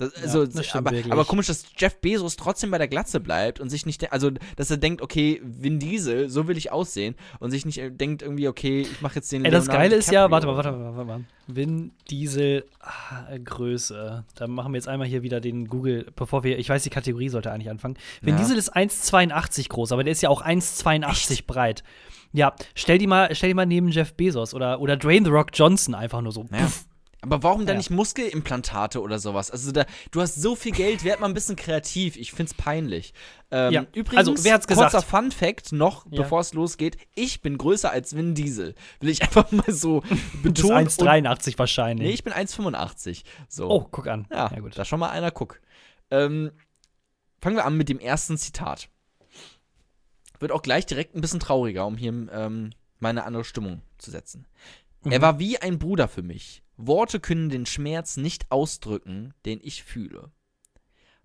Das, also, das aber, aber komisch, dass Jeff Bezos trotzdem bei der Glatze bleibt und sich nicht, also dass er denkt, okay, Vin Diesel, so will ich aussehen und sich nicht äh, denkt irgendwie, okay, ich mache jetzt den. Ey, das Leonardo Geile ist ja, warte mal, warte mal, warte mal. Vin Diesel ah, Größe. Da machen wir jetzt einmal hier wieder den Google, bevor wir, ich weiß, die Kategorie sollte eigentlich anfangen. Vin Ja. Diesel ist 1,82 groß, aber der ist ja auch 1,82 breit. Ja, stell die mal, stell die mal neben Jeff Bezos oder, oder Dwayne The Rock Johnson einfach nur so. Ja. Puff. Aber warum dann Ja. nicht Muskelimplantate oder sowas? Also da, du hast so viel Geld, werd mal ein bisschen kreativ. Ich find's peinlich. Ähm, Ja, Übrigens, also, wer hat's gesagt? kurzer Fun Fact noch, Ja. bevor es losgeht. Ich bin größer als Vin Diesel. Will ich einfach mal so Du bist betonen. und- 1,83 wahrscheinlich. Nee, ich bin 1,85. So. oh, guck an. Ja, ja gut. da schon mal einer guck. Ähm, fangen wir an mit dem ersten Zitat. Wird auch gleich direkt ein bisschen trauriger, um hier ähm, meine andere Stimmung zu setzen. Mhm. Er war wie ein Bruder für mich. Worte können den Schmerz nicht ausdrücken, den ich fühle.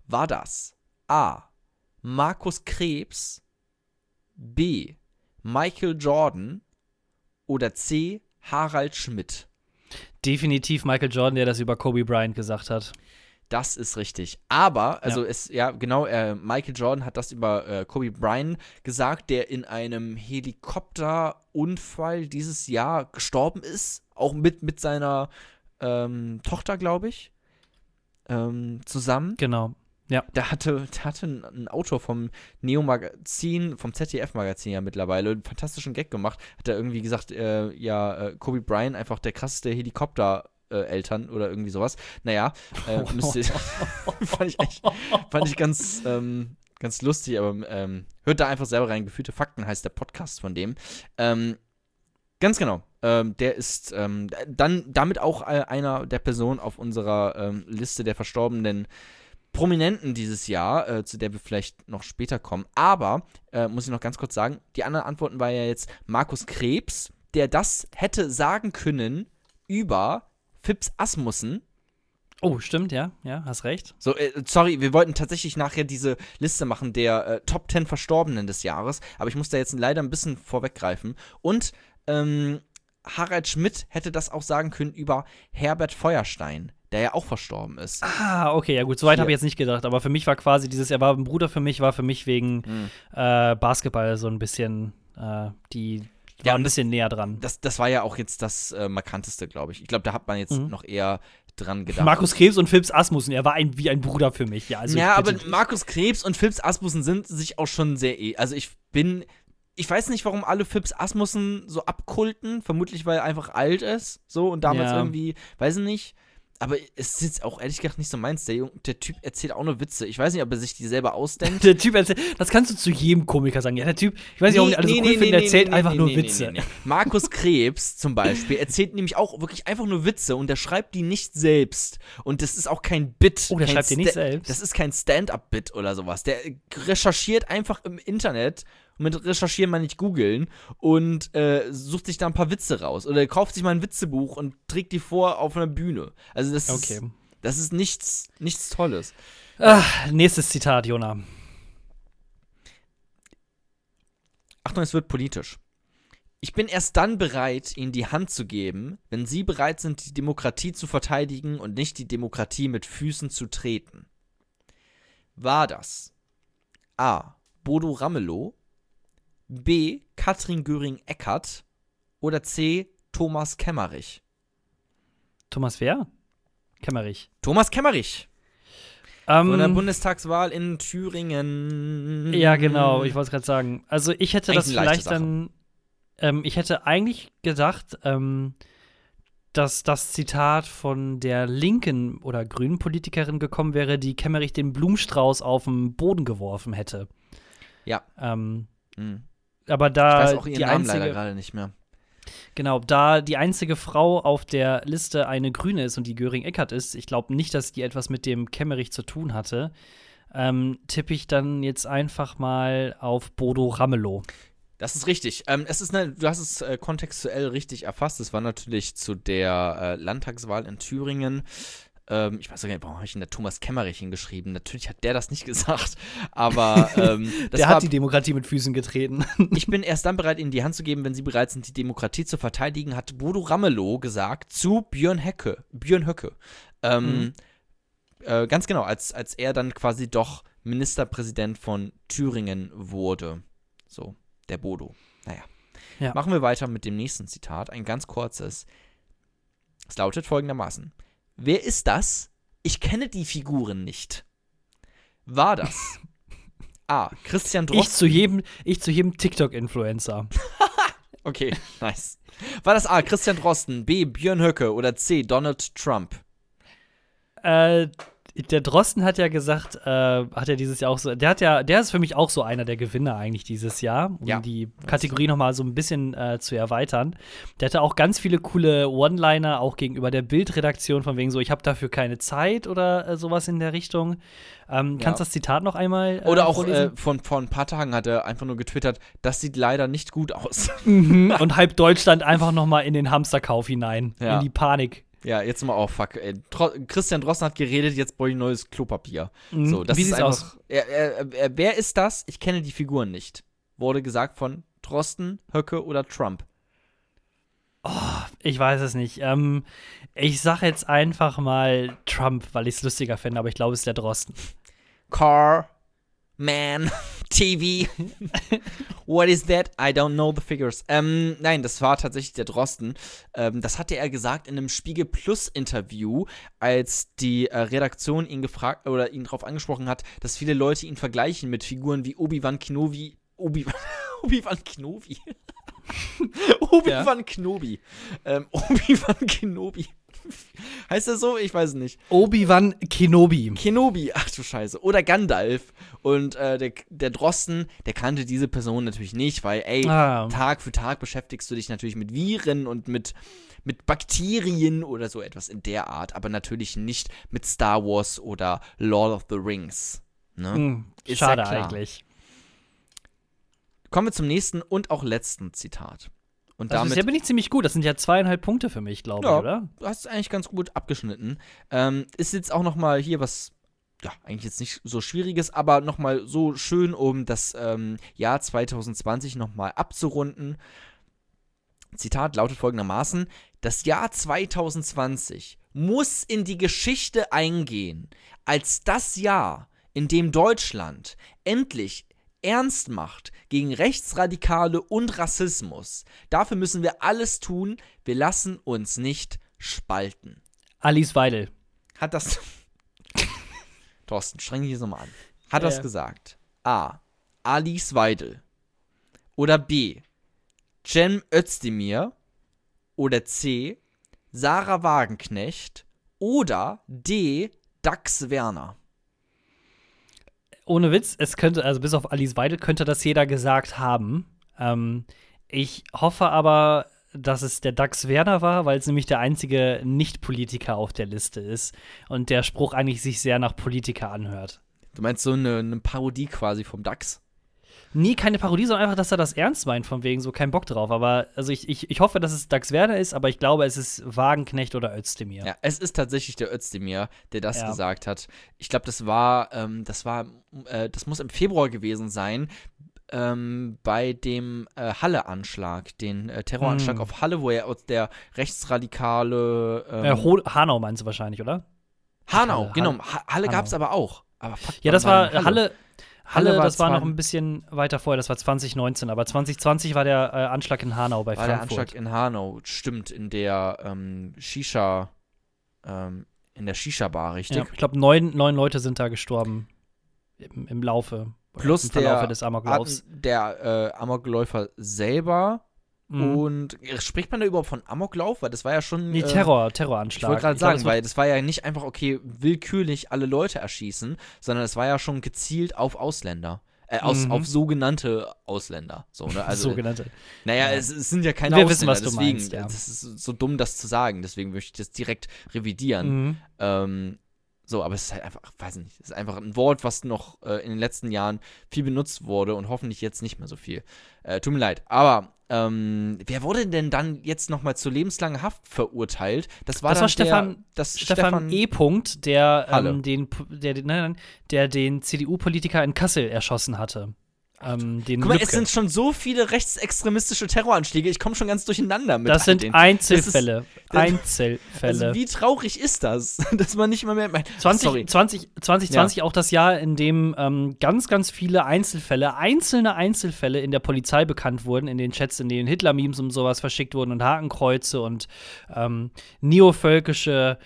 War das A. Markus Krebs, B. Michael Jordan oder C. Harald Schmidt? Definitiv Michael Jordan, der das über Kobe Bryant gesagt hat. Das ist richtig. Aber, also Ja. es, ja, genau, äh, Michael Jordan hat das über äh, Kobe Bryant gesagt, der in einem Helikopterunfall dieses Jahr gestorben ist. Auch mit, mit seiner ähm, Tochter, glaube ich. Ähm, zusammen. Genau. Der hatte, der hatte ein, ein Autor vom Neo-Magazin, vom ZDF-Magazin ja mittlerweile, einen fantastischen Gag gemacht. Hat er irgendwie gesagt, äh, ja, äh, Kobe Bryant einfach der krasseste Helikopter. Äh, Eltern oder irgendwie sowas. Naja, äh, müsste, fand, ich echt, fand ich ganz, ähm, ganz lustig, aber ähm, hört da einfach selber rein. Gefühlte Fakten heißt der Podcast von dem. Ähm, ganz genau. Ähm, der ist ähm, dann damit auch äh, einer der Personen auf unserer ähm, Liste der verstorbenen Prominenten dieses Jahr, äh, zu der wir vielleicht noch später kommen. Aber, äh, muss ich noch ganz kurz sagen, die anderen Antworten war ja jetzt Markus Krebs, der das hätte sagen können über Fips Asmussen. Oh, stimmt, ja, ja, hast recht. So, äh, sorry, wir wollten tatsächlich nachher diese Liste machen der äh, Top 10 Verstorbenen des Jahres, aber ich muss da jetzt leider ein bisschen vorweggreifen. Und ähm, Harald Schmidt hätte das auch sagen können über Herbert Feuerstein, der ja auch verstorben ist. Ah, okay, ja gut, soweit habe ich jetzt nicht gedacht, aber für mich war quasi dieses, er war ein Bruder für mich, war für mich wegen Mhm. äh, Basketball so ein bisschen, äh, die Ja, ein bisschen näher dran. Das, das war ja auch jetzt das äh, markanteste, glaube ich. Ich glaube, da hat man jetzt Mhm. noch eher dran gedacht. Markus Krebs und Philips Asmussen, er war ein, wie ein Bruder für mich, ja. Also ja, aber bitte- Markus Krebs und Philips Asmussen sind sich auch schon sehr eh. Also ich bin. Ich weiß nicht, warum alle Philips Asmussen so abkulten. Vermutlich, weil er einfach alt ist. So und damals Ja. irgendwie, weiß ich nicht. Aber es ist jetzt auch ehrlich gesagt nicht so meins. Der, der Typ erzählt auch nur Witze. Ich weiß nicht, ob er sich die selber ausdenkt. Der Typ erzählt, das kannst du zu jedem Komiker sagen. Ja, der Typ, ich weiß nicht, warum die alle so cool finden, der erzählt einfach nur Witze. Markus Krebs zum Beispiel erzählt nämlich auch wirklich einfach nur Witze und der schreibt die nicht selbst. Und das ist auch kein Bit. Oh, der schreibt die nicht selbst? Das ist kein Stand-up-Bit oder sowas. Der recherchiert einfach im Internet. Und mit recherchieren meine ich googeln und äh, sucht sich da ein paar Witze raus. Oder er kauft sich mal ein Witzebuch und trägt die vor auf einer Bühne. Also das Okay. ist, das ist nichts, nichts Tolles. Ah, nächstes Zitat, Jona. Achtung, es wird politisch. Ich bin erst dann bereit, Ihnen die Hand zu geben, wenn Sie bereit sind, die Demokratie zu verteidigen und nicht die Demokratie mit Füßen zu treten. War das A. Bodo Ramelow, B. Katrin Göring-Eckardt oder C. Thomas Kemmerich? Thomas wer? Kemmerich. Thomas Kemmerich Ähm, von der Bundestagswahl in Thüringen. Ja, genau, ich wollte es gerade sagen. Also ich hätte Eigentlich das vielleicht dann, ähm, ich hätte eigentlich gedacht, ähm, dass das Zitat von der linken oder grünen Politikerin gekommen wäre, die Kemmerich den Blumenstrauß auf den Boden geworfen hätte. Ja. Ähm, Hm. Aber Ich da weiß auch ihren die Namen leider einzige, gerade nicht mehr. genau, da die einzige Frau auf der Liste eine Grüne ist und die Göring Eckert ist, ich glaube nicht, dass die etwas mit dem Kemmerich zu tun hatte, ähm, tippe ich dann jetzt einfach mal auf Bodo Ramelow. Das ist richtig. Ähm, es ist eine, du hast es äh, kontextuell richtig erfasst. Es war natürlich zu der äh, Landtagswahl in Thüringen. Ähm, ich weiß gar nicht, warum habe ich denn da Thomas Kemmerich hingeschrieben? Natürlich hat der das nicht gesagt. Aber ähm, das Der war, hat die Demokratie mit Füßen getreten. ich bin erst dann bereit, Ihnen die Hand zu geben, wenn Sie bereit sind, die Demokratie zu verteidigen, hat Bodo Ramelow gesagt zu Björn Höcke. Björn Höcke. Ähm, äh, ganz genau, als, als er dann quasi doch Ministerpräsident von Thüringen wurde. So, der Bodo. Naja. Ja. Machen wir weiter mit dem nächsten Zitat, ein ganz kurzes. Es lautet folgendermaßen: Wer ist das? Ich kenne die Figuren nicht. War das A. Christian Ich Drosten? zu jedem, ich zu jedem TikTok-Influencer. Okay, nice. War das A. Christian Drosten, B. Björn Höcke oder C. Donald Trump? äh, der Drosten hat ja gesagt, äh, hat ja dieses Jahr auch so, der hat ja, der ist für mich auch so einer der Gewinner eigentlich dieses Jahr, um Ja. die Kategorie nochmal so ein bisschen äh, zu erweitern. Der hatte auch ganz viele coole One-Liner, auch gegenüber der Bildredaktion, von wegen so, ich habe dafür keine Zeit oder äh, sowas in der Richtung. Ähm, Kannst du das Zitat noch einmal äh, Oder auch äh, von, vor ein paar Tagen hat er einfach nur getwittert, das sieht leider nicht gut aus. Mhm. Und halb Deutschland einfach nochmal in den Hamsterkauf hinein, Ja. in die Panik. Ja, jetzt mal auf, fuck. Ey. Tro Christian Drosten hat geredet, jetzt brauche ich neues Klopapier. Mhm. So, das Wie ist sieht's einfach, aus? Er, er, er, wer ist das? Ich kenne die Figuren nicht. Wurde gesagt von Drosten, Höcke oder Trump. Ich weiß es nicht. Ähm, ich sag jetzt einfach mal Trump, weil ich es lustiger finde, aber ich glaube, es ist der Drosten. Car, man, TV. What is that? I don't know the figures. Ähm, nein, das war tatsächlich der Drosten. Ähm, das hatte er gesagt in einem Spiegel Plus Interview, als die äh, Redaktion ihn gefragt oder ihn darauf angesprochen hat, dass viele Leute ihn vergleichen mit Figuren wie Obi-Wan Kenobi. Obi-Wan Obi-Wan Kenobi. Obi-Wan Kenobi. Ähm, Obi-Wan Kenobi. heißt er so? Ich weiß es nicht. Obi-Wan Kenobi. Kenobi, ach du Scheiße. Oder Gandalf. Und äh, der, der Drosten, der kannte diese Person natürlich nicht, weil, ey, Ah. Tag für Tag beschäftigst du dich natürlich mit Viren und mit, mit Bakterien oder so etwas in der Art, aber natürlich nicht mit Star Wars oder Lord of the Rings. Ne? Hm, Ist schade ja eigentlich. Kommen wir zum nächsten und auch letzten Zitat. Und Also bisher damit bin ich ziemlich gut. Das sind ja zweieinhalb Punkte für mich, glaube Ja. ich, oder? du hast es eigentlich ganz gut abgeschnitten. Ähm, ist jetzt auch noch mal hier was, ja, eigentlich jetzt nicht so schwieriges, aber noch mal so schön, um das ähm, Jahr 2020 noch mal abzurunden. Zitat lautet folgendermaßen: Das Jahr 2020 muss in die Geschichte eingehen als das Jahr, in dem Deutschland endlich ernst macht gegen Rechtsradikale und Rassismus. Dafür müssen wir alles tun. Wir lassen uns nicht spalten. Alice Weidel. Hat das. Thorsten, streng dich jetzt nochmal an. Hat das Ja. gesagt? A. Alice Weidel. Oder B. Cem Özdemir. Oder C. Sarah Wagenknecht. Oder D. Dax Werner. Ohne Witz, es könnte, also bis auf Alice Weidel könnte das jeder gesagt haben. Ähm, ich hoffe aber, dass es der Dax Werner war, weil es nämlich der einzige Nicht-Politiker auf der Liste ist und der Spruch eigentlich sich sehr nach Politiker anhört. Du meinst so eine, eine Parodie quasi vom Dax? Nie keine Parodie, sondern einfach, dass er das ernst meint, von wegen so kein Bock drauf. Aber also ich, ich, ich hoffe, dass es Dax Werner ist, aber ich glaube, es ist Wagenknecht oder Özdemir. Ja, es ist tatsächlich der Özdemir, der das Ja. gesagt hat. Ich glaube, das war, ähm, das war, äh, das muss im Februar gewesen sein, ähm, bei dem äh, Halle-Anschlag, den äh, Terroranschlag Hm. auf Halle, wo er der rechtsradikale ähm, Äh, Hanau meinst du wahrscheinlich, oder? Hanau, Halle, genau. Halle- Ha Halle gab es aber auch. Aber fuck, Ja, das war denn Halle. Halle, Halle war das war noch ein bisschen weiter vorher, das war 2019, aber 2020 war der äh, Anschlag in Hanau bei War der Frankfurt. Anschlag in Hanau, stimmt, in der ähm, Shisha, ähm, in der Shisha-Bar, richtig? ja, ich glaube, neun, neun Leute sind da gestorben im, im Laufe. Plus im Verlaufe der, des Amoklaufs. Der äh, Amokläufer selber. Mhm. Und spricht man da überhaupt von Amoklauf? Weil das war ja schon. Nee, äh, Terror, Ich Terroranschlag. wollte gerade Ich glaub, sagen, das war- weil das war ja nicht einfach, okay, willkürlich alle Leute erschießen, sondern es war ja schon gezielt auf Ausländer. Äh, aus, Mhm. auf sogenannte Ausländer. So, ne? Also, sogenannte. naja, Ja. es, es sind ja keine Wir wissen, Ausländer, was du deswegen, meinst, ja. das ist so dumm, das zu sagen, deswegen möchte ich das direkt revidieren. Mhm. Ähm, so, aber es ist halt einfach, weiß nicht, es ist einfach ein Wort, was noch äh, in den letzten Jahren viel benutzt wurde und hoffentlich jetzt nicht mehr so viel. Äh, tut mir leid. Aber ähm, wer wurde denn dann jetzt nochmal zu lebenslanger Haft verurteilt? Das war Das war Stefan- der, das Stefan, E. Punkt, der, ähm, den, der, der, nein, nein, der den CDU-Politiker in Kassel erschossen hatte. Ähm, den Guck mal, es Lübcke. sind schon so viele rechtsextremistische Terroranschläge, ich komme schon ganz durcheinander mit das sind denen. Einzelfälle. das- Einzelfälle. Also wie traurig ist das, dass man nicht mal mehr. Mein, 20, sorry. 20, 2020 auch das Jahr, in dem ähm, ganz, ganz viele Einzelfälle, einzelne Einzelfälle in der Polizei bekannt wurden, in den Chats, in denen Hitler-Memes und sowas verschickt wurden und Hakenkreuze und ähm, neovölkische,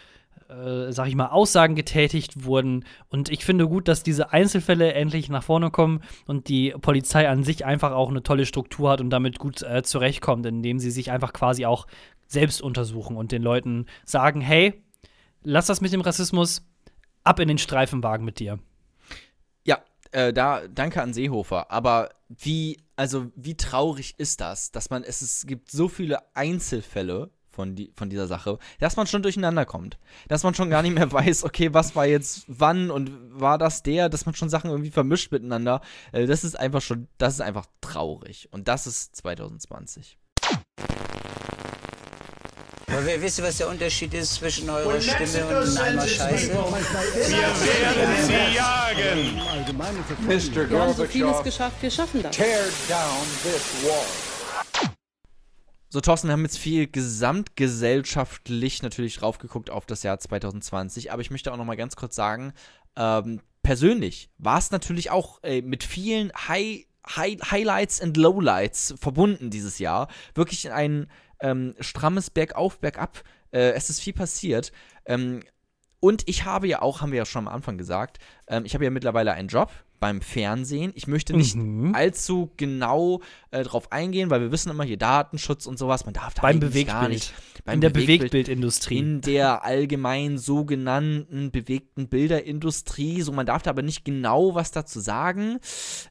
äh, sag ich mal, Aussagen getätigt wurden. Und ich finde gut, dass diese Einzelfälle endlich nach vorne kommen und die Polizei an sich einfach auch eine tolle Struktur hat und damit gut äh, zurechtkommt, indem sie sich einfach quasi auch selbst untersuchen und den Leuten sagen, hey, lass das mit dem Rassismus ab in den Streifenwagen mit dir. Ja, äh, da danke an Seehofer. Aber wie, also wie traurig ist das, dass man, es, es gibt so viele Einzelfälle von, die, von dieser Sache, dass man schon durcheinander kommt. Dass man schon gar nicht mehr weiß, okay, was war jetzt wann und war das der, dass man schon Sachen irgendwie vermischt miteinander. Äh, das ist einfach schon, das ist einfach traurig. Und das ist 2020. Aber wisst ihr, was der Unterschied ist zwischen eurer Stimme und einem Eimer Scheiße? Wir werden sie jagen. Mr. Wir haben so vieles geschafft, wir schaffen das. tear down this wall. So, Thorsten, wir haben jetzt viel gesamtgesellschaftlich natürlich drauf geguckt auf das Jahr 2020, aber ich möchte auch noch mal ganz kurz sagen, ähm, persönlich war es natürlich auch äh, mit vielen High, High, Highlights und Lowlights verbunden dieses Jahr. Wirklich ein ähm, strammes Bergauf, Bergab. Äh, es ist viel passiert. Ähm, und ich habe ja auch, haben wir ja schon am Anfang gesagt, ähm, ich habe ja mittlerweile einen Job beim Fernsehen. Ich möchte nicht Mhm. allzu genau äh, drauf eingehen, weil wir wissen immer hier Datenschutz und sowas. Man darf da Beim gar nicht. Beim in der Bewegtbild- Bewegtbildindustrie. in der allgemein sogenannten bewegten Bilderindustrie. So, man darf da aber nicht genau was dazu sagen,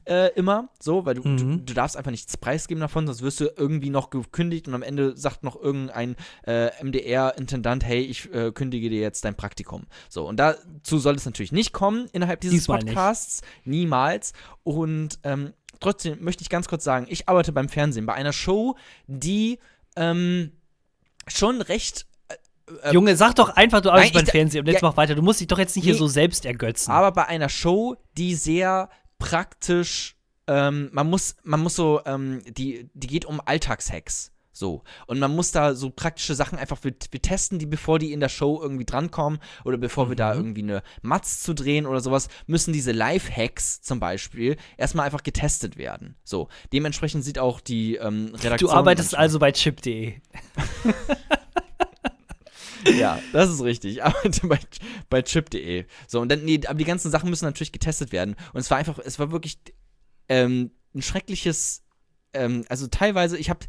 äh, immer. So, weil du, du, Mhm. du darfst einfach nichts preisgeben davon, sonst wirst du irgendwie noch gekündigt und am Ende sagt noch irgendein äh, MDR-Intendant, hey, ich äh, kündige dir jetzt dein Praktikum. So, und dazu soll es natürlich nicht kommen innerhalb dieses Diesmal nicht. Podcasts. Niemals. Und ähm, trotzdem möchte ich ganz kurz sagen, ich arbeite beim Fernsehen, bei einer Show, die ähm, schon recht äh, Junge, sag doch einfach, du arbeitest beim Fernsehen und jetzt ja- mach weiter. Du musst dich doch jetzt nicht hier Nee. so selbst ergötzen. aber bei einer Show, die sehr praktisch, ähm, man muss, man muss so, ähm, die, die geht um Alltagshacks. So. Und man muss da so praktische Sachen einfach, wir, wir testen die, bevor die in der Show irgendwie drankommen oder bevor wir Mhm. da irgendwie eine Matz zu drehen oder sowas, müssen diese Live-Hacks zum Beispiel erstmal einfach getestet werden. So. Dementsprechend sieht auch die ähm, Redaktion. du arbeitest manchmal- also bei chip.de. Ja, das ist richtig. Ich arbeite bei, bei chip.de. So, und dann, nee, aber die ganzen Sachen müssen natürlich getestet werden. Und es war einfach, es war wirklich ähm, ein schreckliches, ähm, also teilweise, ich habe,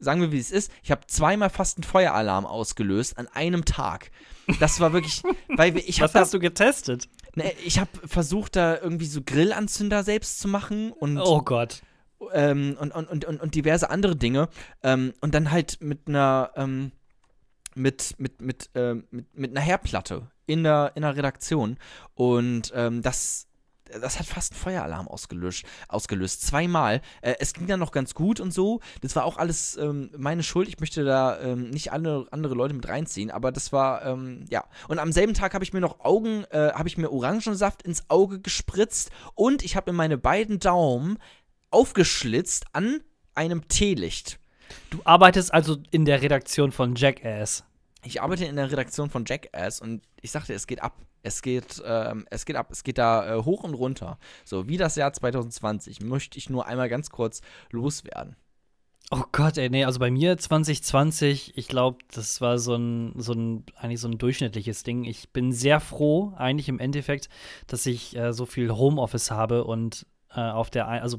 sagen wir wie es ist, ich habe zweimal fast einen Feueralarm ausgelöst an einem Tag. Das war wirklich, weil ich Was hast du getestet? ne, ich habe versucht da irgendwie so Grillanzünder selbst zu machen und Oh Gott. ähm, und, und, und, und, und diverse andere Dinge. Ähm, und dann halt mit einer, ähm, mit, mit, mit, ähm, mit, mit einer Herdplatte in der, in der Redaktion. Und ähm, das. Das hat fast einen Feueralarm ausgelöscht. ausgelöst. Zweimal. Äh, es ging dann noch ganz gut und so. Das war auch alles ähm, meine Schuld. Ich möchte da ähm, nicht alle andere Leute mit reinziehen, aber das war, ähm, ja. Und am selben Tag habe ich mir noch Augen, äh, habe ich mir Orangensaft ins Auge gespritzt und ich habe mir meine beiden Daumen aufgeschlitzt an einem Teelicht. Du arbeitest also in der Redaktion von Jackass. Ich arbeite in der Redaktion von Jackass und ich sagte, es geht ab. Es geht, ähm, es geht ab, es geht da äh, hoch und runter. So, wie das Jahr 2020 möchte ich nur einmal ganz kurz loswerden. Oh Gott, ey, nee, also bei mir 2020, ich glaube, das war so ein, so ein, eigentlich so ein durchschnittliches Ding. Ich bin sehr froh, eigentlich im Endeffekt, dass ich äh, so viel Homeoffice habe und äh, auf der, also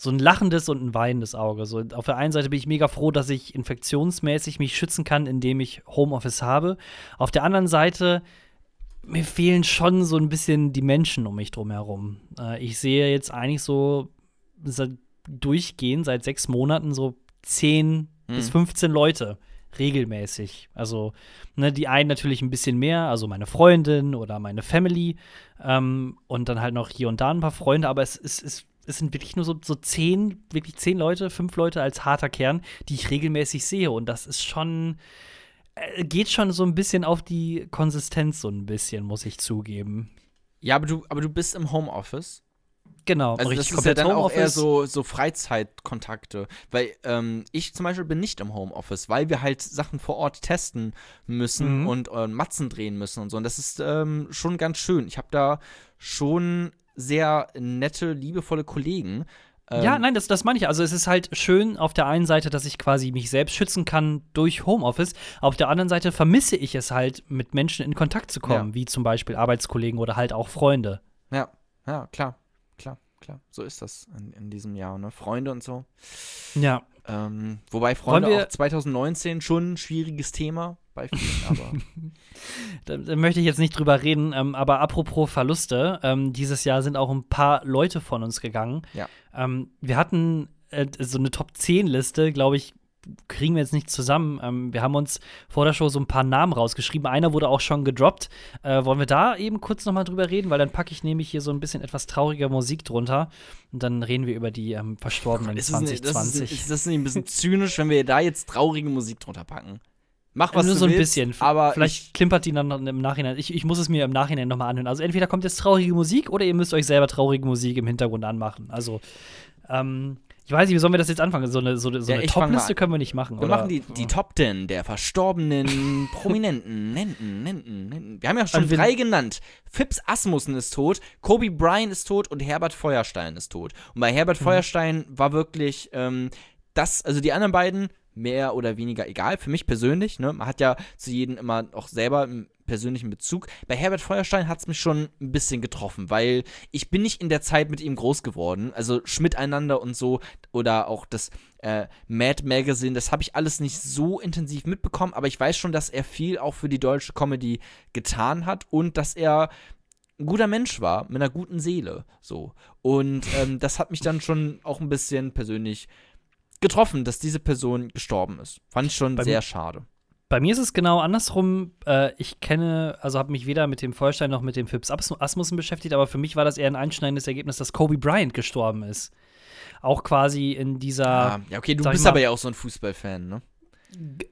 so ein lachendes und ein weinendes Auge. So, auf der einen Seite bin ich mega froh, dass ich infektionsmäßig mich schützen kann, indem ich Homeoffice habe. Auf der anderen Seite, mir fehlen schon so ein bisschen die Menschen um mich drum herum. Äh, ich sehe jetzt eigentlich so seit, durchgehend seit sechs Monaten so 10 bis 15 Leute regelmäßig. Also, ne, die einen natürlich ein bisschen mehr, also meine Freundin oder meine Family ähm, und dann halt noch hier und da ein paar Freunde, aber es, es, es, es sind wirklich nur so, so zehn, wirklich zehn Leute, fünf Leute als harter Kern, die ich regelmäßig sehe und das ist schon, geht schon so ein bisschen auf die Konsistenz so ein bisschen, muss ich zugeben. Ja, aber du, aber du bist im Homeoffice. Genau, Also das ist ja dann auch eher so, so Freizeitkontakte. Weil ähm, ich zum Beispiel bin nicht im Homeoffice, weil wir halt Sachen vor Ort testen müssen Mhm. und äh, Matzen drehen müssen und so. Und das ist ähm, schon ganz schön. Ich habe da schon sehr nette, liebevolle Kollegen. Ähm, Ja, nein, das, das meine ich. Also es ist halt schön auf der einen Seite, dass ich quasi mich selbst schützen kann durch Homeoffice. Auf der anderen Seite vermisse ich es halt, mit Menschen in Kontakt zu kommen, Ja. wie zum Beispiel Arbeitskollegen oder halt auch Freunde. Ja, ja, klar, klar, klar. So ist das in, in diesem Jahr, ne? Freunde und so. Ja. Ähm, wobei Freunde auch 2019 schon ein schwieriges Thema bei vielen, aber Da, da möchte ich jetzt nicht drüber reden, ähm, aber apropos Verluste, ähm, dieses Jahr sind auch ein paar Leute von uns gegangen. Ja. Ähm, wir hatten äh, so eine Top 10 Liste, glaube ich, kriegen wir jetzt nicht zusammen. Ähm, wir haben uns vor der Show so ein paar Namen rausgeschrieben. Einer wurde auch schon gedroppt. Äh, wollen wir da eben kurz noch mal drüber reden? Weil dann packe ich nämlich hier so ein bisschen etwas trauriger Musik drunter. Und dann reden wir über die ähm, Verstorbenen ist, das nicht, das 2020. ist, ist das nicht ein bisschen zynisch, wenn wir da jetzt traurige Musik drunter packen? Mach was Nur so ein willst, bisschen. aber Vielleicht ich, klimpert die dann im Nachhinein. Ich, ich muss es mir im Nachhinein nochmal anhören. Also entweder kommt jetzt traurige Musik oder ihr müsst euch selber traurige Musik im Hintergrund anmachen. Also, ähm, ich weiß nicht, wie sollen wir das jetzt anfangen? So eine, so, so Ja, Top-Liste können wir nicht machen. wir oder? machen die, die Top 10 der verstorbenen Prominenten. Nenten, Nenten, Nenten. Wir haben ja schon wir- drei genannt. Phipps Asmussen ist tot, Kobe Bryant ist tot und Herbert Feuerstein ist tot. Und bei Mhm. Herbert Feuerstein war wirklich ähm, das, also die anderen beiden mehr oder weniger egal, für mich persönlich. Ne? Man hat ja zu jedem immer auch selber einen persönlichen Bezug. Bei Herbert Feuerstein hat es mich schon ein bisschen getroffen, weil ich bin nicht in der Zeit mit ihm groß geworden. Also Schmidt einander und so oder auch das äh, Mad Magazine, das habe ich alles nicht so intensiv mitbekommen, aber ich weiß schon, dass er viel auch für die deutsche Comedy getan hat und dass er ein guter Mensch war, mit einer guten Seele. So. Und ähm, das hat mich dann schon auch ein bisschen persönlich getroffen, dass diese Person gestorben ist. Fand ich schon Bei sehr schade. Bei mir ist es genau andersrum. Äh, ich kenne, also habe mich weder mit dem Feuerstein noch mit dem Phipps As- Asmussen beschäftigt, aber für mich war das eher ein einschneidendes Ergebnis, dass Kobe Bryant gestorben ist. Auch quasi in dieser. Ah, ja, okay, du bist mal- aber ja auch so ein Fußballfan, ne?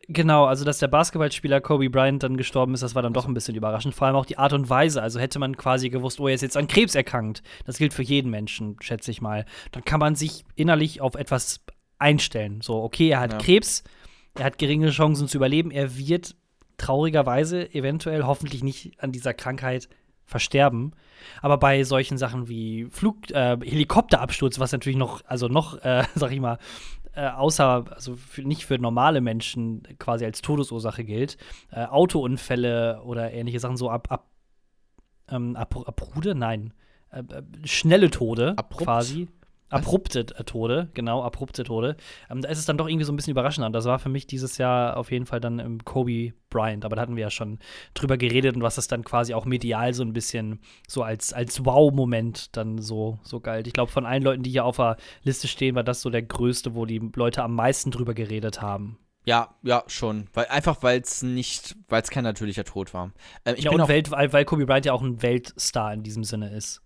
Genau, also dass der Basketballspieler Kobe Bryant dann gestorben ist, das war dann doch ein bisschen überraschend. Vor allem auch die Art und Weise. Also hätte man quasi gewusst, oh, er ist jetzt an Krebs erkrankt. Das gilt für jeden Menschen, schätze ich mal. Dann kann man sich innerlich auf etwas einstellen. So, okay, er hat Ja. Krebs, er hat geringe Chancen zu überleben, er wird traurigerweise eventuell hoffentlich nicht an dieser Krankheit versterben. Aber bei solchen Sachen wie Flug, äh, Helikopterabsturz, was natürlich noch, also noch, äh, sag ich mal, äh, außer, also für, nicht für normale Menschen quasi als Todesursache gilt, äh, Autounfälle oder ähnliche Sachen so ab, ab, ähm, ab abrude, nein, äh, äh, schnelle Tode Abrupt? quasi. Abrupte Tode, genau, abrupte Tode. Ähm, da ist es dann doch irgendwie so ein bisschen überraschender. Das war für mich dieses Jahr auf jeden Fall dann im Kobe Bryant. Aber da hatten wir ja schon drüber geredet und was das dann quasi auch medial so ein bisschen so als, als Wow-Moment dann so, so galt. Ich glaube, von allen Leuten, die hier auf der Liste stehen, war das so der größte, wo die Leute am meisten drüber geredet haben. Ja, ja, schon. Weil, einfach weil es nicht, weil es kein natürlicher Tod war. Ähm, ich ja, bin und auch Welt, weil, weil Kobe Bryant ja auch ein Weltstar in diesem Sinne ist.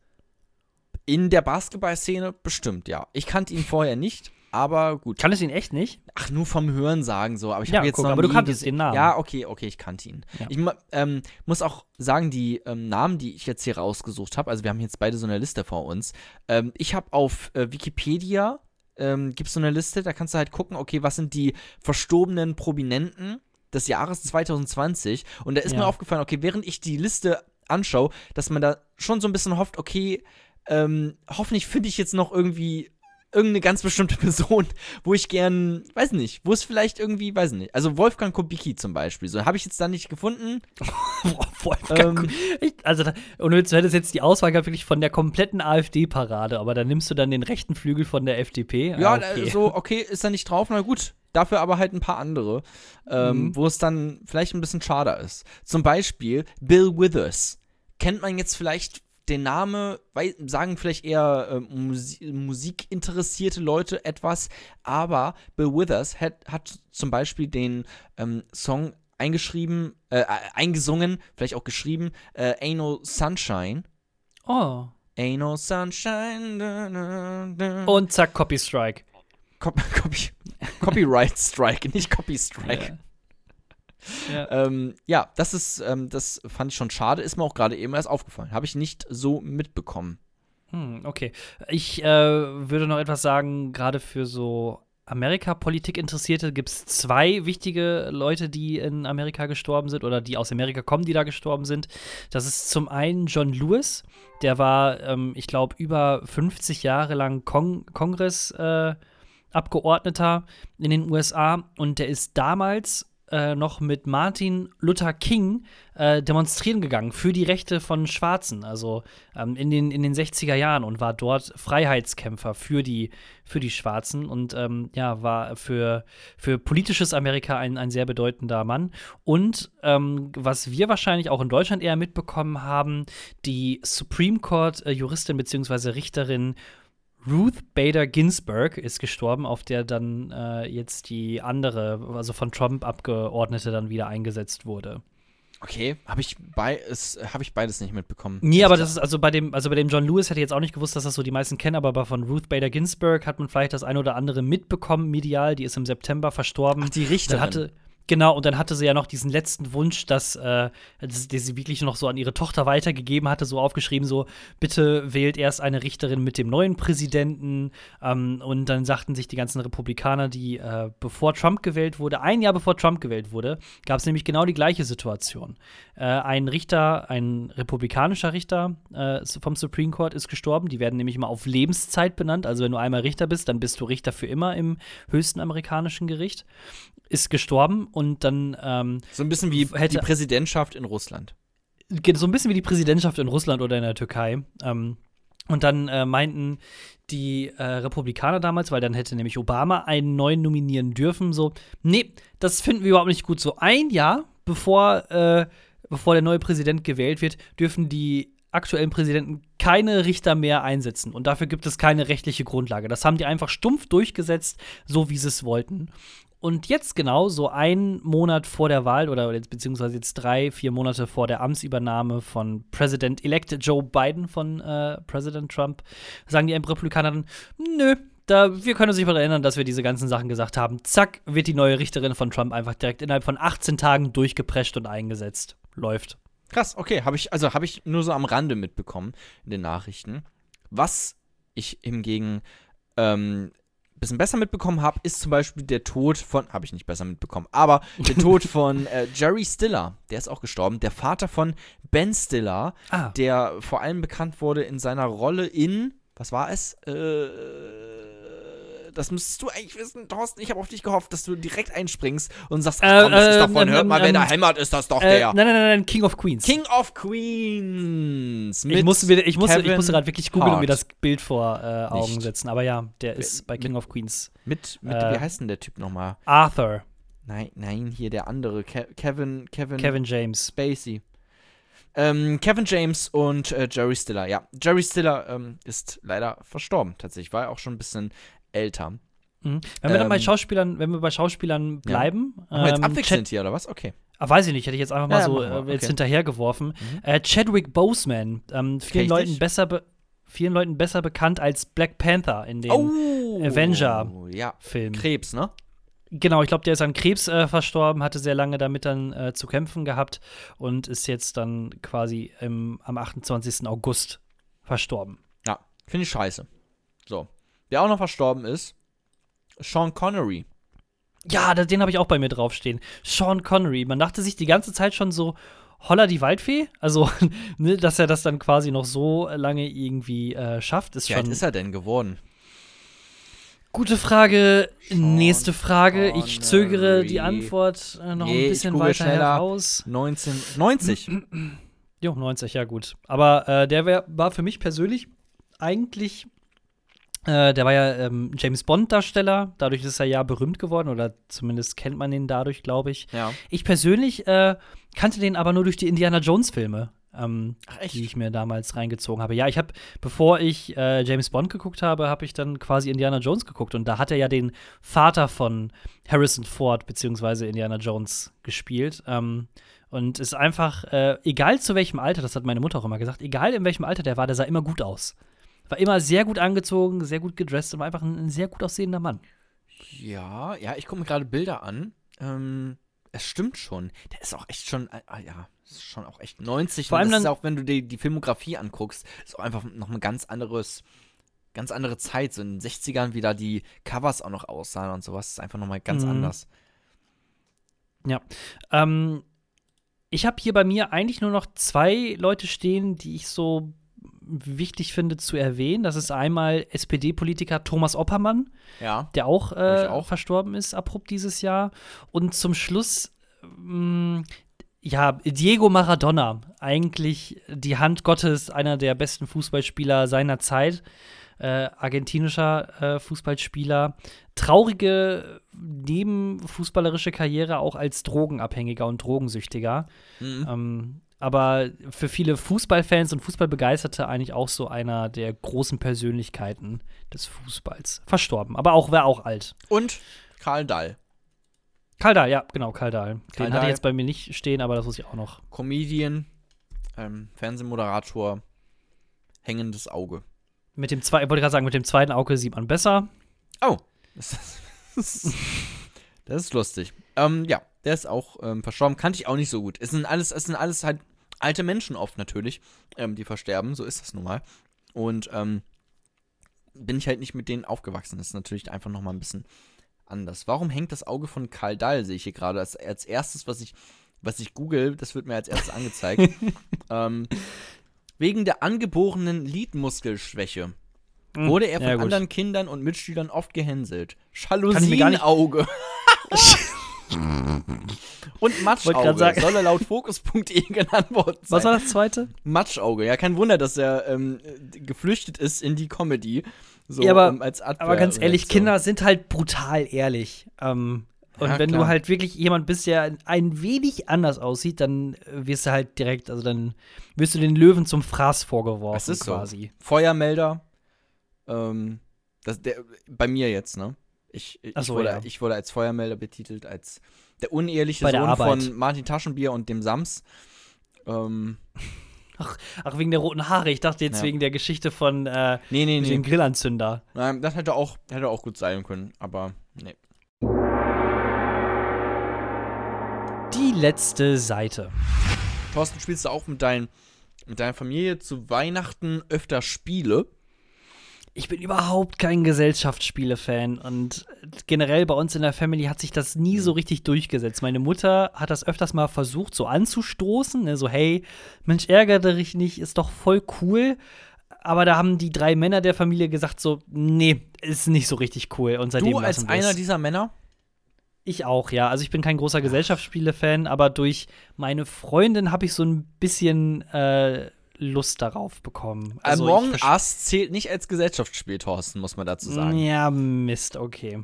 In der Basketballszene bestimmt, ja. Ich kannte ihn vorher nicht, aber gut. Kann es ihn echt nicht? Ach, nur vom Hören sagen so, aber ich Ja, habe jetzt guck, noch aber du kanntest den Namen. Ja, okay, okay, ich kannte ihn. Ja. Ich ähm, muss auch sagen, die ähm, Namen, die ich jetzt hier rausgesucht habe, also wir haben jetzt beide so eine Liste vor uns. Ähm, ich habe auf äh, Wikipedia ähm, gibt es so eine Liste, da kannst du halt gucken, okay, was sind die verstorbenen Prominenten des Jahres 2020? Und da ist Ja. mir aufgefallen, okay, während ich die Liste anschaue, dass man da schon so ein bisschen hofft, okay, ähm, hoffentlich finde ich jetzt noch irgendwie irgendeine ganz bestimmte Person, wo ich gern, weiß nicht, wo es vielleicht irgendwie, weiß nicht, also Wolfgang Kubicki zum Beispiel, so habe ich jetzt da nicht gefunden. Wolfgang. Ähm, ich, also, da, und du hättest jetzt die Auswahl gehabt, wirklich von der kompletten AfD-Parade, aber dann nimmst du dann den rechten Flügel von der FDP. Ja, Ah, okay. so, okay, ist da nicht drauf, na gut. Dafür aber halt ein paar andere, ähm, Mhm. wo es dann vielleicht ein bisschen schade ist. Zum Beispiel Bill Withers. Kennt man jetzt vielleicht den Name, sagen vielleicht eher äh, Musi musikinteressierte Leute etwas, aber Bill Withers hat, hat zum Beispiel den ähm, Song eingeschrieben, äh, äh, eingesungen, vielleicht auch geschrieben, äh, Ain't No Sunshine. Oh. Ain't no sunshine. Da, da, da. Und zack, Copy Strike. Cop Copy Copyright Strike, nicht Copy Strike. Ja. Ähm, ja, das ist, ähm, das fand ich schon schade, ist mir auch gerade eben erst aufgefallen. Habe ich nicht so mitbekommen. Hm, okay. Ich äh, würde noch etwas sagen, gerade für so Amerika-Politik-Interessierte gibt es zwei wichtige Leute, die in Amerika gestorben sind oder die aus Amerika kommen, die da gestorben sind. Das ist zum einen John Lewis, der war, ähm, ich glaube, über 50 Jahre lang Kong Kongress. Äh, Abgeordneter in den USA und der ist damals äh, noch mit Martin Luther King äh, demonstrieren gegangen für die Rechte von Schwarzen, also ähm, in, den, in den 60er Jahren und war dort Freiheitskämpfer für die, für die Schwarzen und ähm, ja, war für, für politisches Amerika ein, ein sehr bedeutender Mann. Und ähm, was wir wahrscheinlich auch in Deutschland eher mitbekommen haben, die Supreme Court-Juristin bzw. Richterin Ruth Bader Ginsburg ist gestorben, auf der dann äh, jetzt die andere, also von Trump Abgeordnete dann wieder eingesetzt wurde. Okay, habe ich, bei, hab ich beides nicht mitbekommen. Nee, aber das ist also bei dem, also bei dem John Lewis hätte ich jetzt auch nicht gewusst, dass das so die meisten kennen, aber bei von Ruth Bader Ginsburg hat man vielleicht das ein oder andere mitbekommen, medial, die ist im September verstorben. Ach, die Richterin. Dann hatte, Genau, und dann hatte sie ja noch diesen letzten Wunsch, dass, äh, dass, die sie wirklich noch so an ihre Tochter weitergegeben hatte, so aufgeschrieben, so, bitte wählt erst eine Richterin mit dem neuen Präsidenten. Ähm, und dann sagten sich die ganzen Republikaner, die, äh, bevor Trump gewählt wurde, ein Jahr bevor Trump gewählt wurde, gab es nämlich genau die gleiche Situation. Äh, ein Richter, ein republikanischer Richter äh, vom Supreme Court ist gestorben. Die werden nämlich immer auf Lebenszeit benannt. Also wenn du einmal Richter bist, dann bist du Richter für immer im höchsten amerikanischen Gericht. Ist gestorben und dann ähm, So ein bisschen wie hätte- die Präsidentschaft in Russland. geht so ein bisschen wie die Präsidentschaft in Russland oder in der Türkei. Ähm, und dann äh, meinten die äh, Republikaner damals, weil dann hätte nämlich Obama einen neuen nominieren dürfen, so, nee, das finden wir überhaupt nicht gut. So ein Jahr bevor, äh, bevor der neue Präsident gewählt wird, dürfen die aktuellen Präsidenten keine Richter mehr einsetzen. Und dafür gibt es keine rechtliche Grundlage. Das haben die einfach stumpf durchgesetzt, so wie sie es wollten. Und jetzt genau, so einen Monat vor der Wahl oder jetzt, beziehungsweise jetzt drei, vier Monate vor der Amtsübernahme von President-elect Joe Biden von äh, Präsident Trump, sagen die Republikaner dann, nö, da, wir können uns nicht mehr erinnern, dass wir diese ganzen Sachen gesagt haben. Zack, wird die neue Richterin von Trump einfach direkt innerhalb von 18 Tagen durchgeprescht und eingesetzt. Läuft. Krass, okay, habe ich, also habe ich nur so am Rande mitbekommen in den Nachrichten. Was ich hingegen ähm, bisschen besser mitbekommen habe, ist zum Beispiel der Tod von, habe ich nicht besser mitbekommen, aber der Tod von äh, Jerry Stiller, der ist auch gestorben, der Vater von Ben Stiller, Ah. der vor allem bekannt wurde in seiner Rolle in, was war es? Äh, das müsstest du eigentlich wissen, Thorsten. Ich habe auf dich gehofft, dass du direkt einspringst und sagst, ach, komm, das ist äh, davon, ähm, hört mal, wer ähm, da hämmert, ist das doch Äh, der. nein, nein, nein, nein, King of Queens. King of Queens. ich musste, ich musste, ich musste gerade wirklich googeln und mir das Bild vor äh, Augen setzen. Aber ja, der ist bei King of Queens. Mit, mit Äh, wie heißt denn der Typ nochmal? Arthur, Nein, nein, hier der andere. Ke Kevin, Kevin, Kevin James. Spacey. Ähm, Kevin James und äh, Jerry Stiller. Ja, Jerry Stiller ähm, ist leider verstorben, tatsächlich. War ja auch schon ein bisschen älter. Mhm. Wenn wir dann bei Ähm, Schauspielern, wenn wir bei Schauspielern bleiben, Machen wir jetzt ähm, abwechselnd hier, oder was? Okay. Ah, weiß ich nicht, hätte ich jetzt einfach mal Ja, ja, so machen wir, äh, jetzt okay. Mhm. hinterhergeworfen. Äh, Chadwick Boseman, ähm, vielen Leuten besser be vielen Leuten besser bekannt als Black Panther in dem Oh! Avenger. Ja. Krebs, ne? Genau, ich glaube, der ist an Krebs äh, verstorben, hatte sehr lange damit dann äh, zu kämpfen gehabt und ist jetzt dann quasi im, am 28. August verstorben. Ja, finde ich scheiße. So. Wer auch noch verstorben ist, Sean Connery. Ja, den habe ich auch bei mir draufstehen. Sean Connery. Man dachte sich die ganze Zeit schon so, Holla die Waldfee. Also, ne, dass er das dann quasi noch so lange irgendwie äh, schafft, ist Wie alt schon. ist er denn geworden? Gute Frage. Nächste Frage. Ich zögere die Connery. Antwort äh, noch Nee, ein bisschen weiter heraus. 1990. Jo, 90, ja gut. Aber äh, der wär, war für mich persönlich eigentlich, äh, der war ja ähm, James Bond-Darsteller, dadurch ist er ja berühmt geworden oder zumindest kennt man ihn dadurch, glaube ich. ja. Ich persönlich äh, kannte den aber nur durch die Indiana Jones-Filme. Ähm, die ich mir damals reingezogen habe. Ja, ich habe, bevor ich äh, James Bond geguckt habe, habe ich dann quasi Indiana Jones geguckt und da hat er ja den Vater von Harrison Ford beziehungsweise Indiana Jones gespielt. Ähm, und ist einfach, äh, egal zu welchem Alter, das hat meine Mutter auch immer gesagt, egal in welchem Alter der war, der sah immer gut aus. War immer sehr gut angezogen, sehr gut gedresst und war einfach ein, ein sehr gut aussehender Mann. Ja, ja, ich gucke mir gerade Bilder an. Ähm, es stimmt schon. Der ist auch echt schon, äh, ah, ja, ist schon auch echt 90. Vor allem das ist dann- auch, wenn du die, die Filmografie anguckst, ist auch einfach noch ein ganz anderes, ganz andere Zeit. So in den 60ern, wie da die Covers auch noch aussahen und sowas, ist einfach nochmal ganz Mhm. anders. Ja. Ähm, ich habe hier bei mir eigentlich nur noch zwei Leute stehen, die ich so wichtig finde zu erwähnen. Das ist einmal SPD-Politiker Thomas Oppermann, Ja. der auch, äh, auch. verstorben ist abrupt dieses Jahr. Und zum Schluss, mh, ja, Diego Maradona, eigentlich die Hand Gottes, einer der besten Fußballspieler seiner Zeit, äh, argentinischer äh, Fußballspieler. Traurige nebenfußballerische Karriere auch als Drogenabhängiger und Drogensüchtiger. Mhm. Ähm, aber für viele Fußballfans und Fußballbegeisterte eigentlich auch so einer der großen Persönlichkeiten des Fußballs. Verstorben, aber auch war auch alt. Und Karl Dahl, Karl Dahl, ja, genau, Karl Dahl. Den Karl hatte ich jetzt bei mir nicht stehen, aber das muss ich auch noch. Comedian, ähm, Fernsehmoderator, hängendes Auge. Mit dem zweiten, wollte gerade sagen, mit dem zweiten Auge sieht man besser. Oh, das ist, das ist lustig. Ähm, ja, der ist auch ähm, verstorben. Kannte ich auch nicht so gut. Es sind alles, es sind alles halt alte Menschen oft natürlich, ähm, die versterben. So ist das nun mal. Und ähm, bin ich halt nicht mit denen aufgewachsen. Das ist natürlich einfach noch mal ein bisschen anders. Warum hängt das Auge von Karl Dahl, sehe ich hier gerade, als, als erstes, was ich, was ich google, das wird mir als erstes angezeigt. ähm, wegen der angeborenen Lidmuskelschwäche wurde er von ja, anderen Kindern und Mitschülern oft gehänselt. Kann und Matschauge sagen- soll er laut Fokus.de genannt worden sein. Was war das zweite? Matschauge. Ja, kein Wunder, dass er ähm, äh, geflüchtet ist in die Comedy. So, Ja, aber- um, als Aber ganz ehrlich, Abwehrreaktion. Kinder sind halt brutal ehrlich. Ähm, und Ja, wenn klar. du halt wirklich jemand bist, der ein wenig anders aussieht, dann wirst du halt direkt, also dann wirst du den Löwen zum Fraß vorgeworfen Das ist quasi. so. Feuermelder. Ähm, das, der, bei mir jetzt, ne? Ich, ich, Ach so, wurde, ja. ich wurde als Feuermelder betitelt, als der uneheliche Bei der Sohn Arbeit. von Martin Taschenbier und dem Sams. Ähm, Ach, wegen der roten Haare. Ich dachte jetzt Ja. wegen der Geschichte von äh, nee, nee, nee. dem Grillanzünder. Nein, das hätte auch, hätte auch gut sein können, aber nee. Die letzte Seite. Thorsten, spielst du auch mit, dein, mit deiner Familie zu Weihnachten öfter Spiele? Ich bin überhaupt kein Gesellschaftsspiele-Fan und generell bei uns in der Family hat sich das nie so richtig durchgesetzt. Meine Mutter hat das öfters mal versucht, so anzustoßen, ne? so hey, Mensch, ärgere dich nicht, ist doch voll cool. Aber da haben die drei Männer der Familie gesagt so, nee, ist nicht so richtig cool. Und seitdem Du als einer dieser Männer? Ich auch, ja. Also ich bin kein großer Gesellschaftsspiele-Fan, aber durch meine Freundin habe ich so ein bisschen äh, Lust darauf bekommen. Also Among Us zählt nicht als Gesellschaftsspiel, Thorsten, muss man dazu sagen. Ja, Mist, okay.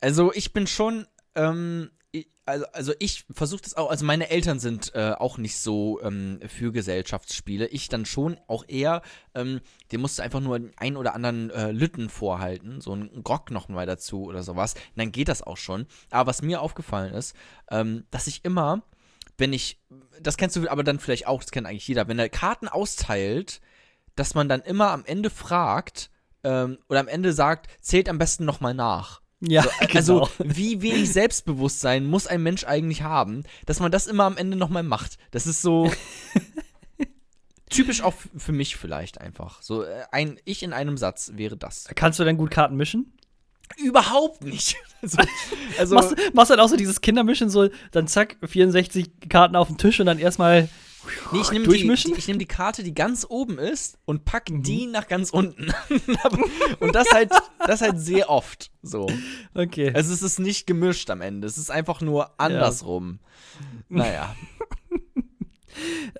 Also ich bin schon, ähm, ich, also, also ich versuche das auch, also meine Eltern sind äh, auch nicht so ähm, für Gesellschaftsspiele. Ich dann schon auch eher, ähm, dir musst du einfach nur einen oder anderen äh, Lütten vorhalten, so einen Grog noch mal dazu oder sowas. Und dann geht das auch schon. Aber was mir aufgefallen ist, ähm, dass ich immer, wenn ich, das kennst du aber dann vielleicht auch, das kennt eigentlich jeder, wenn er Karten austeilt, dass man dann immer am Ende fragt, ähm, oder am Ende sagt, zählt am besten noch mal nach. Ja, So, genau. also, wie wenig Selbstbewusstsein muss ein Mensch eigentlich haben, dass man das immer am Ende nochmal macht? Das ist so typisch auch für mich vielleicht einfach. So, äh, ein Ich in einem Satz wäre das. Kannst du denn gut Karten mischen? Überhaupt nicht. Also, also machst, machst dann auch so dieses Kindermischen, so dann zack, 64 Karten auf den Tisch und dann erstmal Nee, ich nehme die, die, ich nehm die Karte, die ganz oben ist und pack Mhm. die nach ganz unten. und das halt, das halt sehr oft so. Okay. Also es ist nicht gemischt am Ende. Es ist einfach nur andersrum. Naja.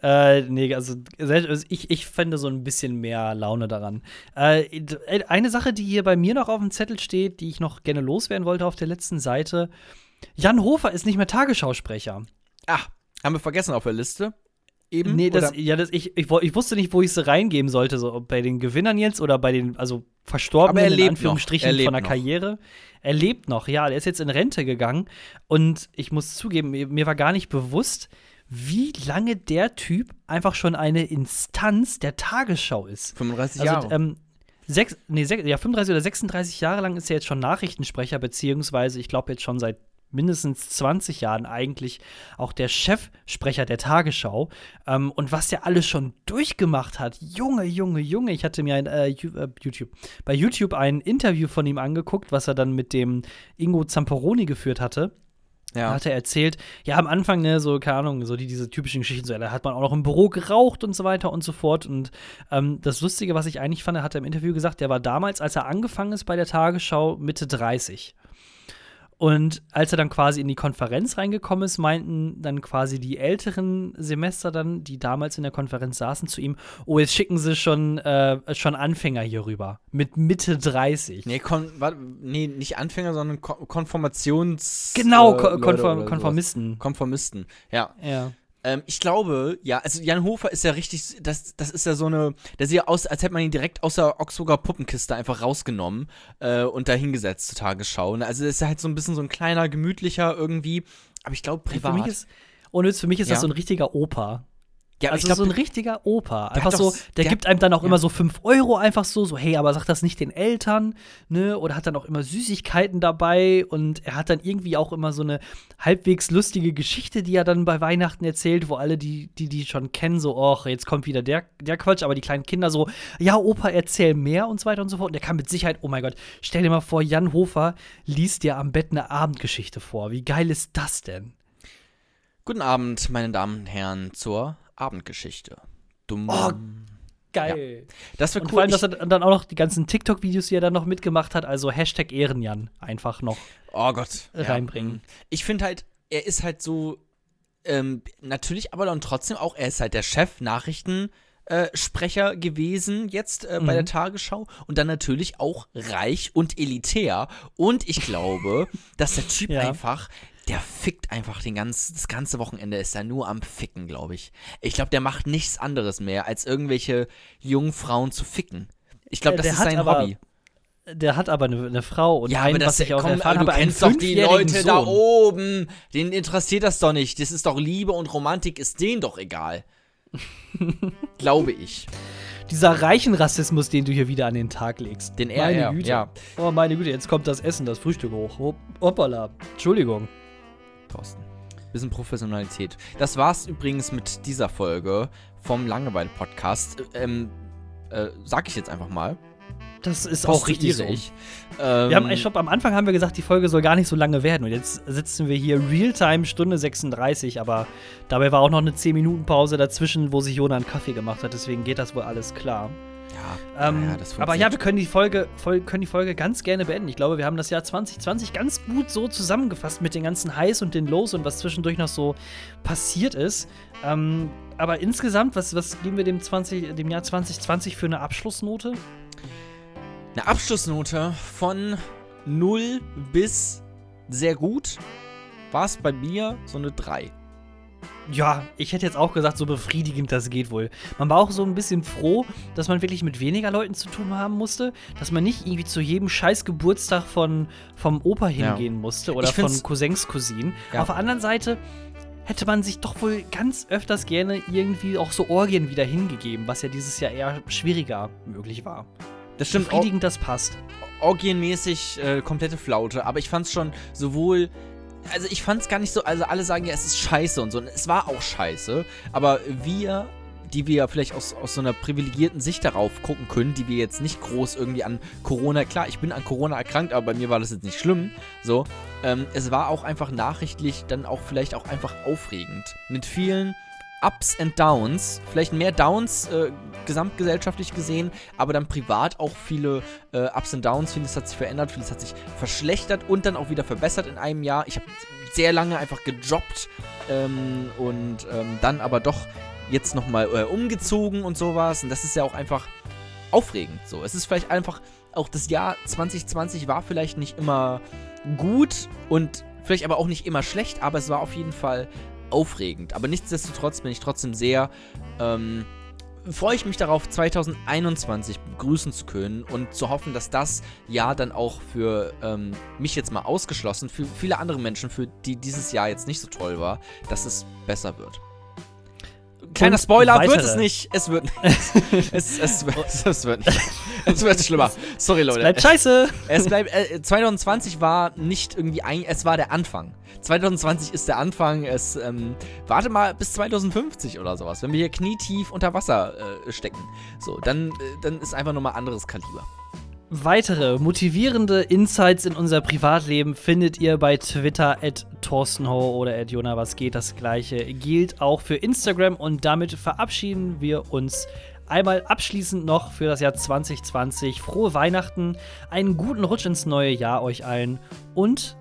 Äh, nee, also also ich, ich fände so ein bisschen mehr Laune daran. Äh, eine Sache, die hier bei mir noch auf dem Zettel steht, die ich noch gerne loswerden wollte auf der letzten Seite. Jan Hofer ist nicht mehr Tagesschausprecher. Ah, haben wir vergessen auf der Liste? Eben? Nee, das, ja, das, ich, ich, ich wusste nicht, wo ich sie reingeben sollte, so ob bei den Gewinnern jetzt oder bei den, also Verstorbenen er in Anführungsstrichen noch. Er lebt von der noch. Karriere. Er lebt noch, ja, der ist jetzt in Rente gegangen und ich muss zugeben, mir, mir war gar nicht bewusst, wie lange der Typ einfach schon eine Instanz der Tagesschau ist. 35 Also, Jahre. ähm, sechs, nee, sech, ja, 35 oder 36 Jahre lang ist er jetzt schon Nachrichtensprecher, beziehungsweise ich glaube jetzt schon seit mindestens 20 Jahren eigentlich auch der Chefsprecher der Tagesschau. Ähm, und was der alles schon durchgemacht hat, Junge, Junge, Junge. Ich hatte mir ein, äh, äh, YouTube, bei YouTube ein Interview von ihm angeguckt, was er dann mit dem Ingo Zamperoni geführt hatte. Da ja. hat er erzählt, ja, am Anfang, ne, so, keine Ahnung, so die, diese typischen Geschichten, so, da hat man auch noch im Büro geraucht und so weiter und so fort. Und ähm, das Lustige, was ich eigentlich fand, hat er im Interview gesagt, der war damals, als er angefangen ist bei der Tagesschau, Mitte 30. Und als er dann quasi in die Konferenz reingekommen ist, meinten dann quasi die älteren Semester dann, die damals in der Konferenz saßen, zu ihm, oh, jetzt schicken sie schon, äh, schon Anfänger hier rüber. Mit Mitte 30. Nee, kon nee, nicht Anfänger, sondern Ko Konformations. Genau, äh, Konform. Konformisten. Konformisten, ja. Ja. Ähm, ich glaube, ja, also Jan Hofer ist ja richtig, das, das ist ja so eine, der sieht ja aus, als hätte man ihn direkt aus der Augsburger Puppenkiste einfach rausgenommen äh, und da hingesetzt zur Tagesschau. Ne? Also ist er halt so ein bisschen so ein kleiner, gemütlicher irgendwie, aber ich glaube privat. Für mich ist, ohne Witz, für mich ist Ja. das so ein richtiger Opa. Ja, also ich glaub, so ein richtiger Opa. der Einfach hat so, der, der- gibt einem dann auch ja. immer so 5 Euro einfach so, so, hey, aber sag das nicht den Eltern, ne? Oder hat dann auch immer Süßigkeiten dabei und er hat dann irgendwie auch immer so eine halbwegs lustige Geschichte, die er dann bei Weihnachten erzählt, wo alle, die, die, die schon kennen, so, och, jetzt kommt wieder der, der Quatsch, aber die kleinen Kinder so, ja, Opa, erzähl mehr und so weiter und so fort. Und der kann mit Sicherheit, oh mein Gott, stell dir mal vor, Jan Hofer liest dir am Bett eine Abendgeschichte vor. Wie geil ist das denn? Guten Abend, meine Damen und Herren, zur Abendgeschichte. Dumm. Oh, Geil. das wäre cool. vor allem, dass er dann auch noch die ganzen TikTok-Videos, die er dann noch mitgemacht hat, also Hashtag Ehrenjan einfach noch oh Gott. ja. reinbringen. Ich finde halt, er ist halt so, ähm, natürlich, aber dann trotzdem auch, er ist halt der Chef Nachrichten. äh, Sprecher gewesen jetzt äh, bei Mhm. der Tagesschau und dann natürlich auch reich und elitär und ich glaube, dass der Typ Ja. einfach der fickt einfach den ganz, das ganze Wochenende ist er nur am Ficken, glaube ich. Ich glaube, der macht nichts anderes mehr, als irgendwelche jungen Frauen zu ficken. Ich glaube, das ist sein aber Hobby. Der hat aber eine, eine Frau und Ja, einen, aber das was ich auch komm, erfahren du habe, kennst doch die Leute da Sohn. oben. Denen interessiert das doch nicht. Das ist doch Liebe und Romantik ist denen doch egal. Glaube ich. Dieser reichen Rassismus, den du hier wieder an den Tag legst. Den meine RR, Güte. ja. Oh, meine Güte, jetzt kommt das Essen, das Frühstück hoch. Hop- Hoppala. Entschuldigung. Thorsten. Bisschen Professionalität. Das war's übrigens mit dieser Folge vom Langeweile-Podcast. Ähm, äh, sag ich jetzt einfach mal. Das ist auch richtig so. Ähm, Wir haben, ich glaub, am Anfang haben wir gesagt, die Folge soll gar nicht so lange werden. Und jetzt sitzen wir hier Realtime Stunde 36, aber dabei war auch noch eine 10-Minuten-Pause dazwischen, wo sich Jona einen Kaffee gemacht hat. Deswegen geht das wohl alles klar. Ja, Ähm, ja, das aber ja, wir können die, Folge, Fol können die Folge ganz gerne beenden. Ich glaube, wir haben das Jahr 2020 ganz gut so zusammengefasst mit den ganzen Highs und den Lows und was zwischendurch noch so passiert ist. Ähm, aber insgesamt, was, was geben wir dem, 20, dem Jahr 2020 für eine Abschlussnote? Eine Abschlussnote von 0 bis sehr gut war es bei mir so eine 3. Ja, ich hätte jetzt auch gesagt, so befriedigend das geht wohl. Man war auch so ein bisschen froh, dass man wirklich mit weniger Leuten zu tun haben musste, dass man nicht irgendwie zu jedem scheiß Geburtstag von, vom Opa hingehen musste oder von Cousins, Cousinen. Ja. Auf der anderen Seite hätte man sich doch wohl ganz öfters gerne irgendwie auch so Orgien wieder hingegeben, was ja dieses Jahr eher schwieriger möglich war. Das stimmt, Befriedigend, das passt. orgienmäßig äh, komplette Flaute, aber ich fand's schon sowohl. Also ich fand's gar nicht so, also alle sagen ja, es ist scheiße und so. Und es war auch scheiße, aber wir, die wir vielleicht aus, aus so einer privilegierten Sicht darauf gucken können, die wir jetzt nicht groß irgendwie an Corona, klar, ich bin an Corona erkrankt, aber bei mir war das jetzt nicht schlimm, so. Ähm, es war auch einfach nachrichtlich dann auch vielleicht auch einfach aufregend. Mit vielen Ups and Downs, vielleicht mehr Downs äh, gesamtgesellschaftlich gesehen, aber dann privat auch viele äh, Ups and Downs. Vieles hat sich verändert, vieles hat sich verschlechtert und dann auch wieder verbessert in einem Jahr. Ich habe sehr lange einfach gejobbt ähm, und ähm, dann aber doch jetzt nochmal äh, umgezogen und sowas. Und das ist ja auch einfach aufregend so. Es ist vielleicht einfach auch das Jahr 2020 war vielleicht nicht immer gut und vielleicht aber auch nicht immer schlecht, aber es war auf jeden Fall aufregend. Aber nichtsdestotrotz bin ich trotzdem sehr, ähm, freue ich mich darauf, 2021 begrüßen zu können und zu hoffen, dass das Jahr dann auch für ähm, mich jetzt mal ausgeschlossen, für viele andere Menschen, für die dieses Jahr jetzt nicht so toll war, dass es besser wird. Kleiner Spoiler, wird weitere. es nicht. Es wird nicht. es, es, es, es wird nicht. Es wird schlimmer. Sorry, Leute. Bleibt scheiße. Es bleibt, äh, 2020 war nicht irgendwie ein, es war der Anfang. 2020 ist der Anfang. Es, ähm, warte mal bis 2050 oder sowas. Wenn wir hier knietief unter Wasser äh, stecken. So, dann, äh, dann ist einfach nochmal anderes Kaliber. Weitere motivierende Insights in unser Privatleben findet ihr bei Twitter at Thorstenho oder at Jona, was geht. Das gleiche gilt auch für Instagram und damit verabschieden wir uns einmal abschließend noch für das Jahr 2020. Frohe Weihnachten, einen guten Rutsch ins neue Jahr euch allen und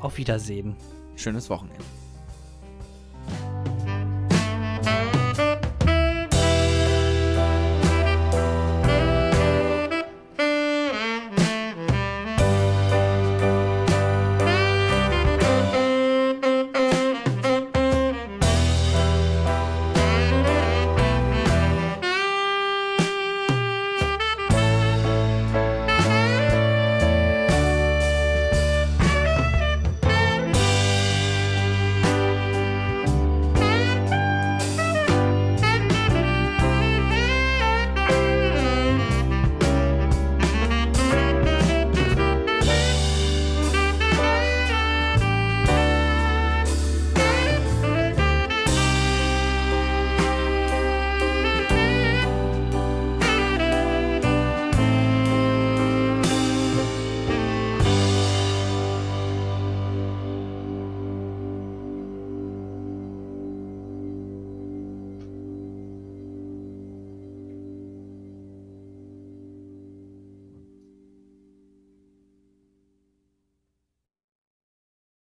auf Wiedersehen. Schönes Wochenende.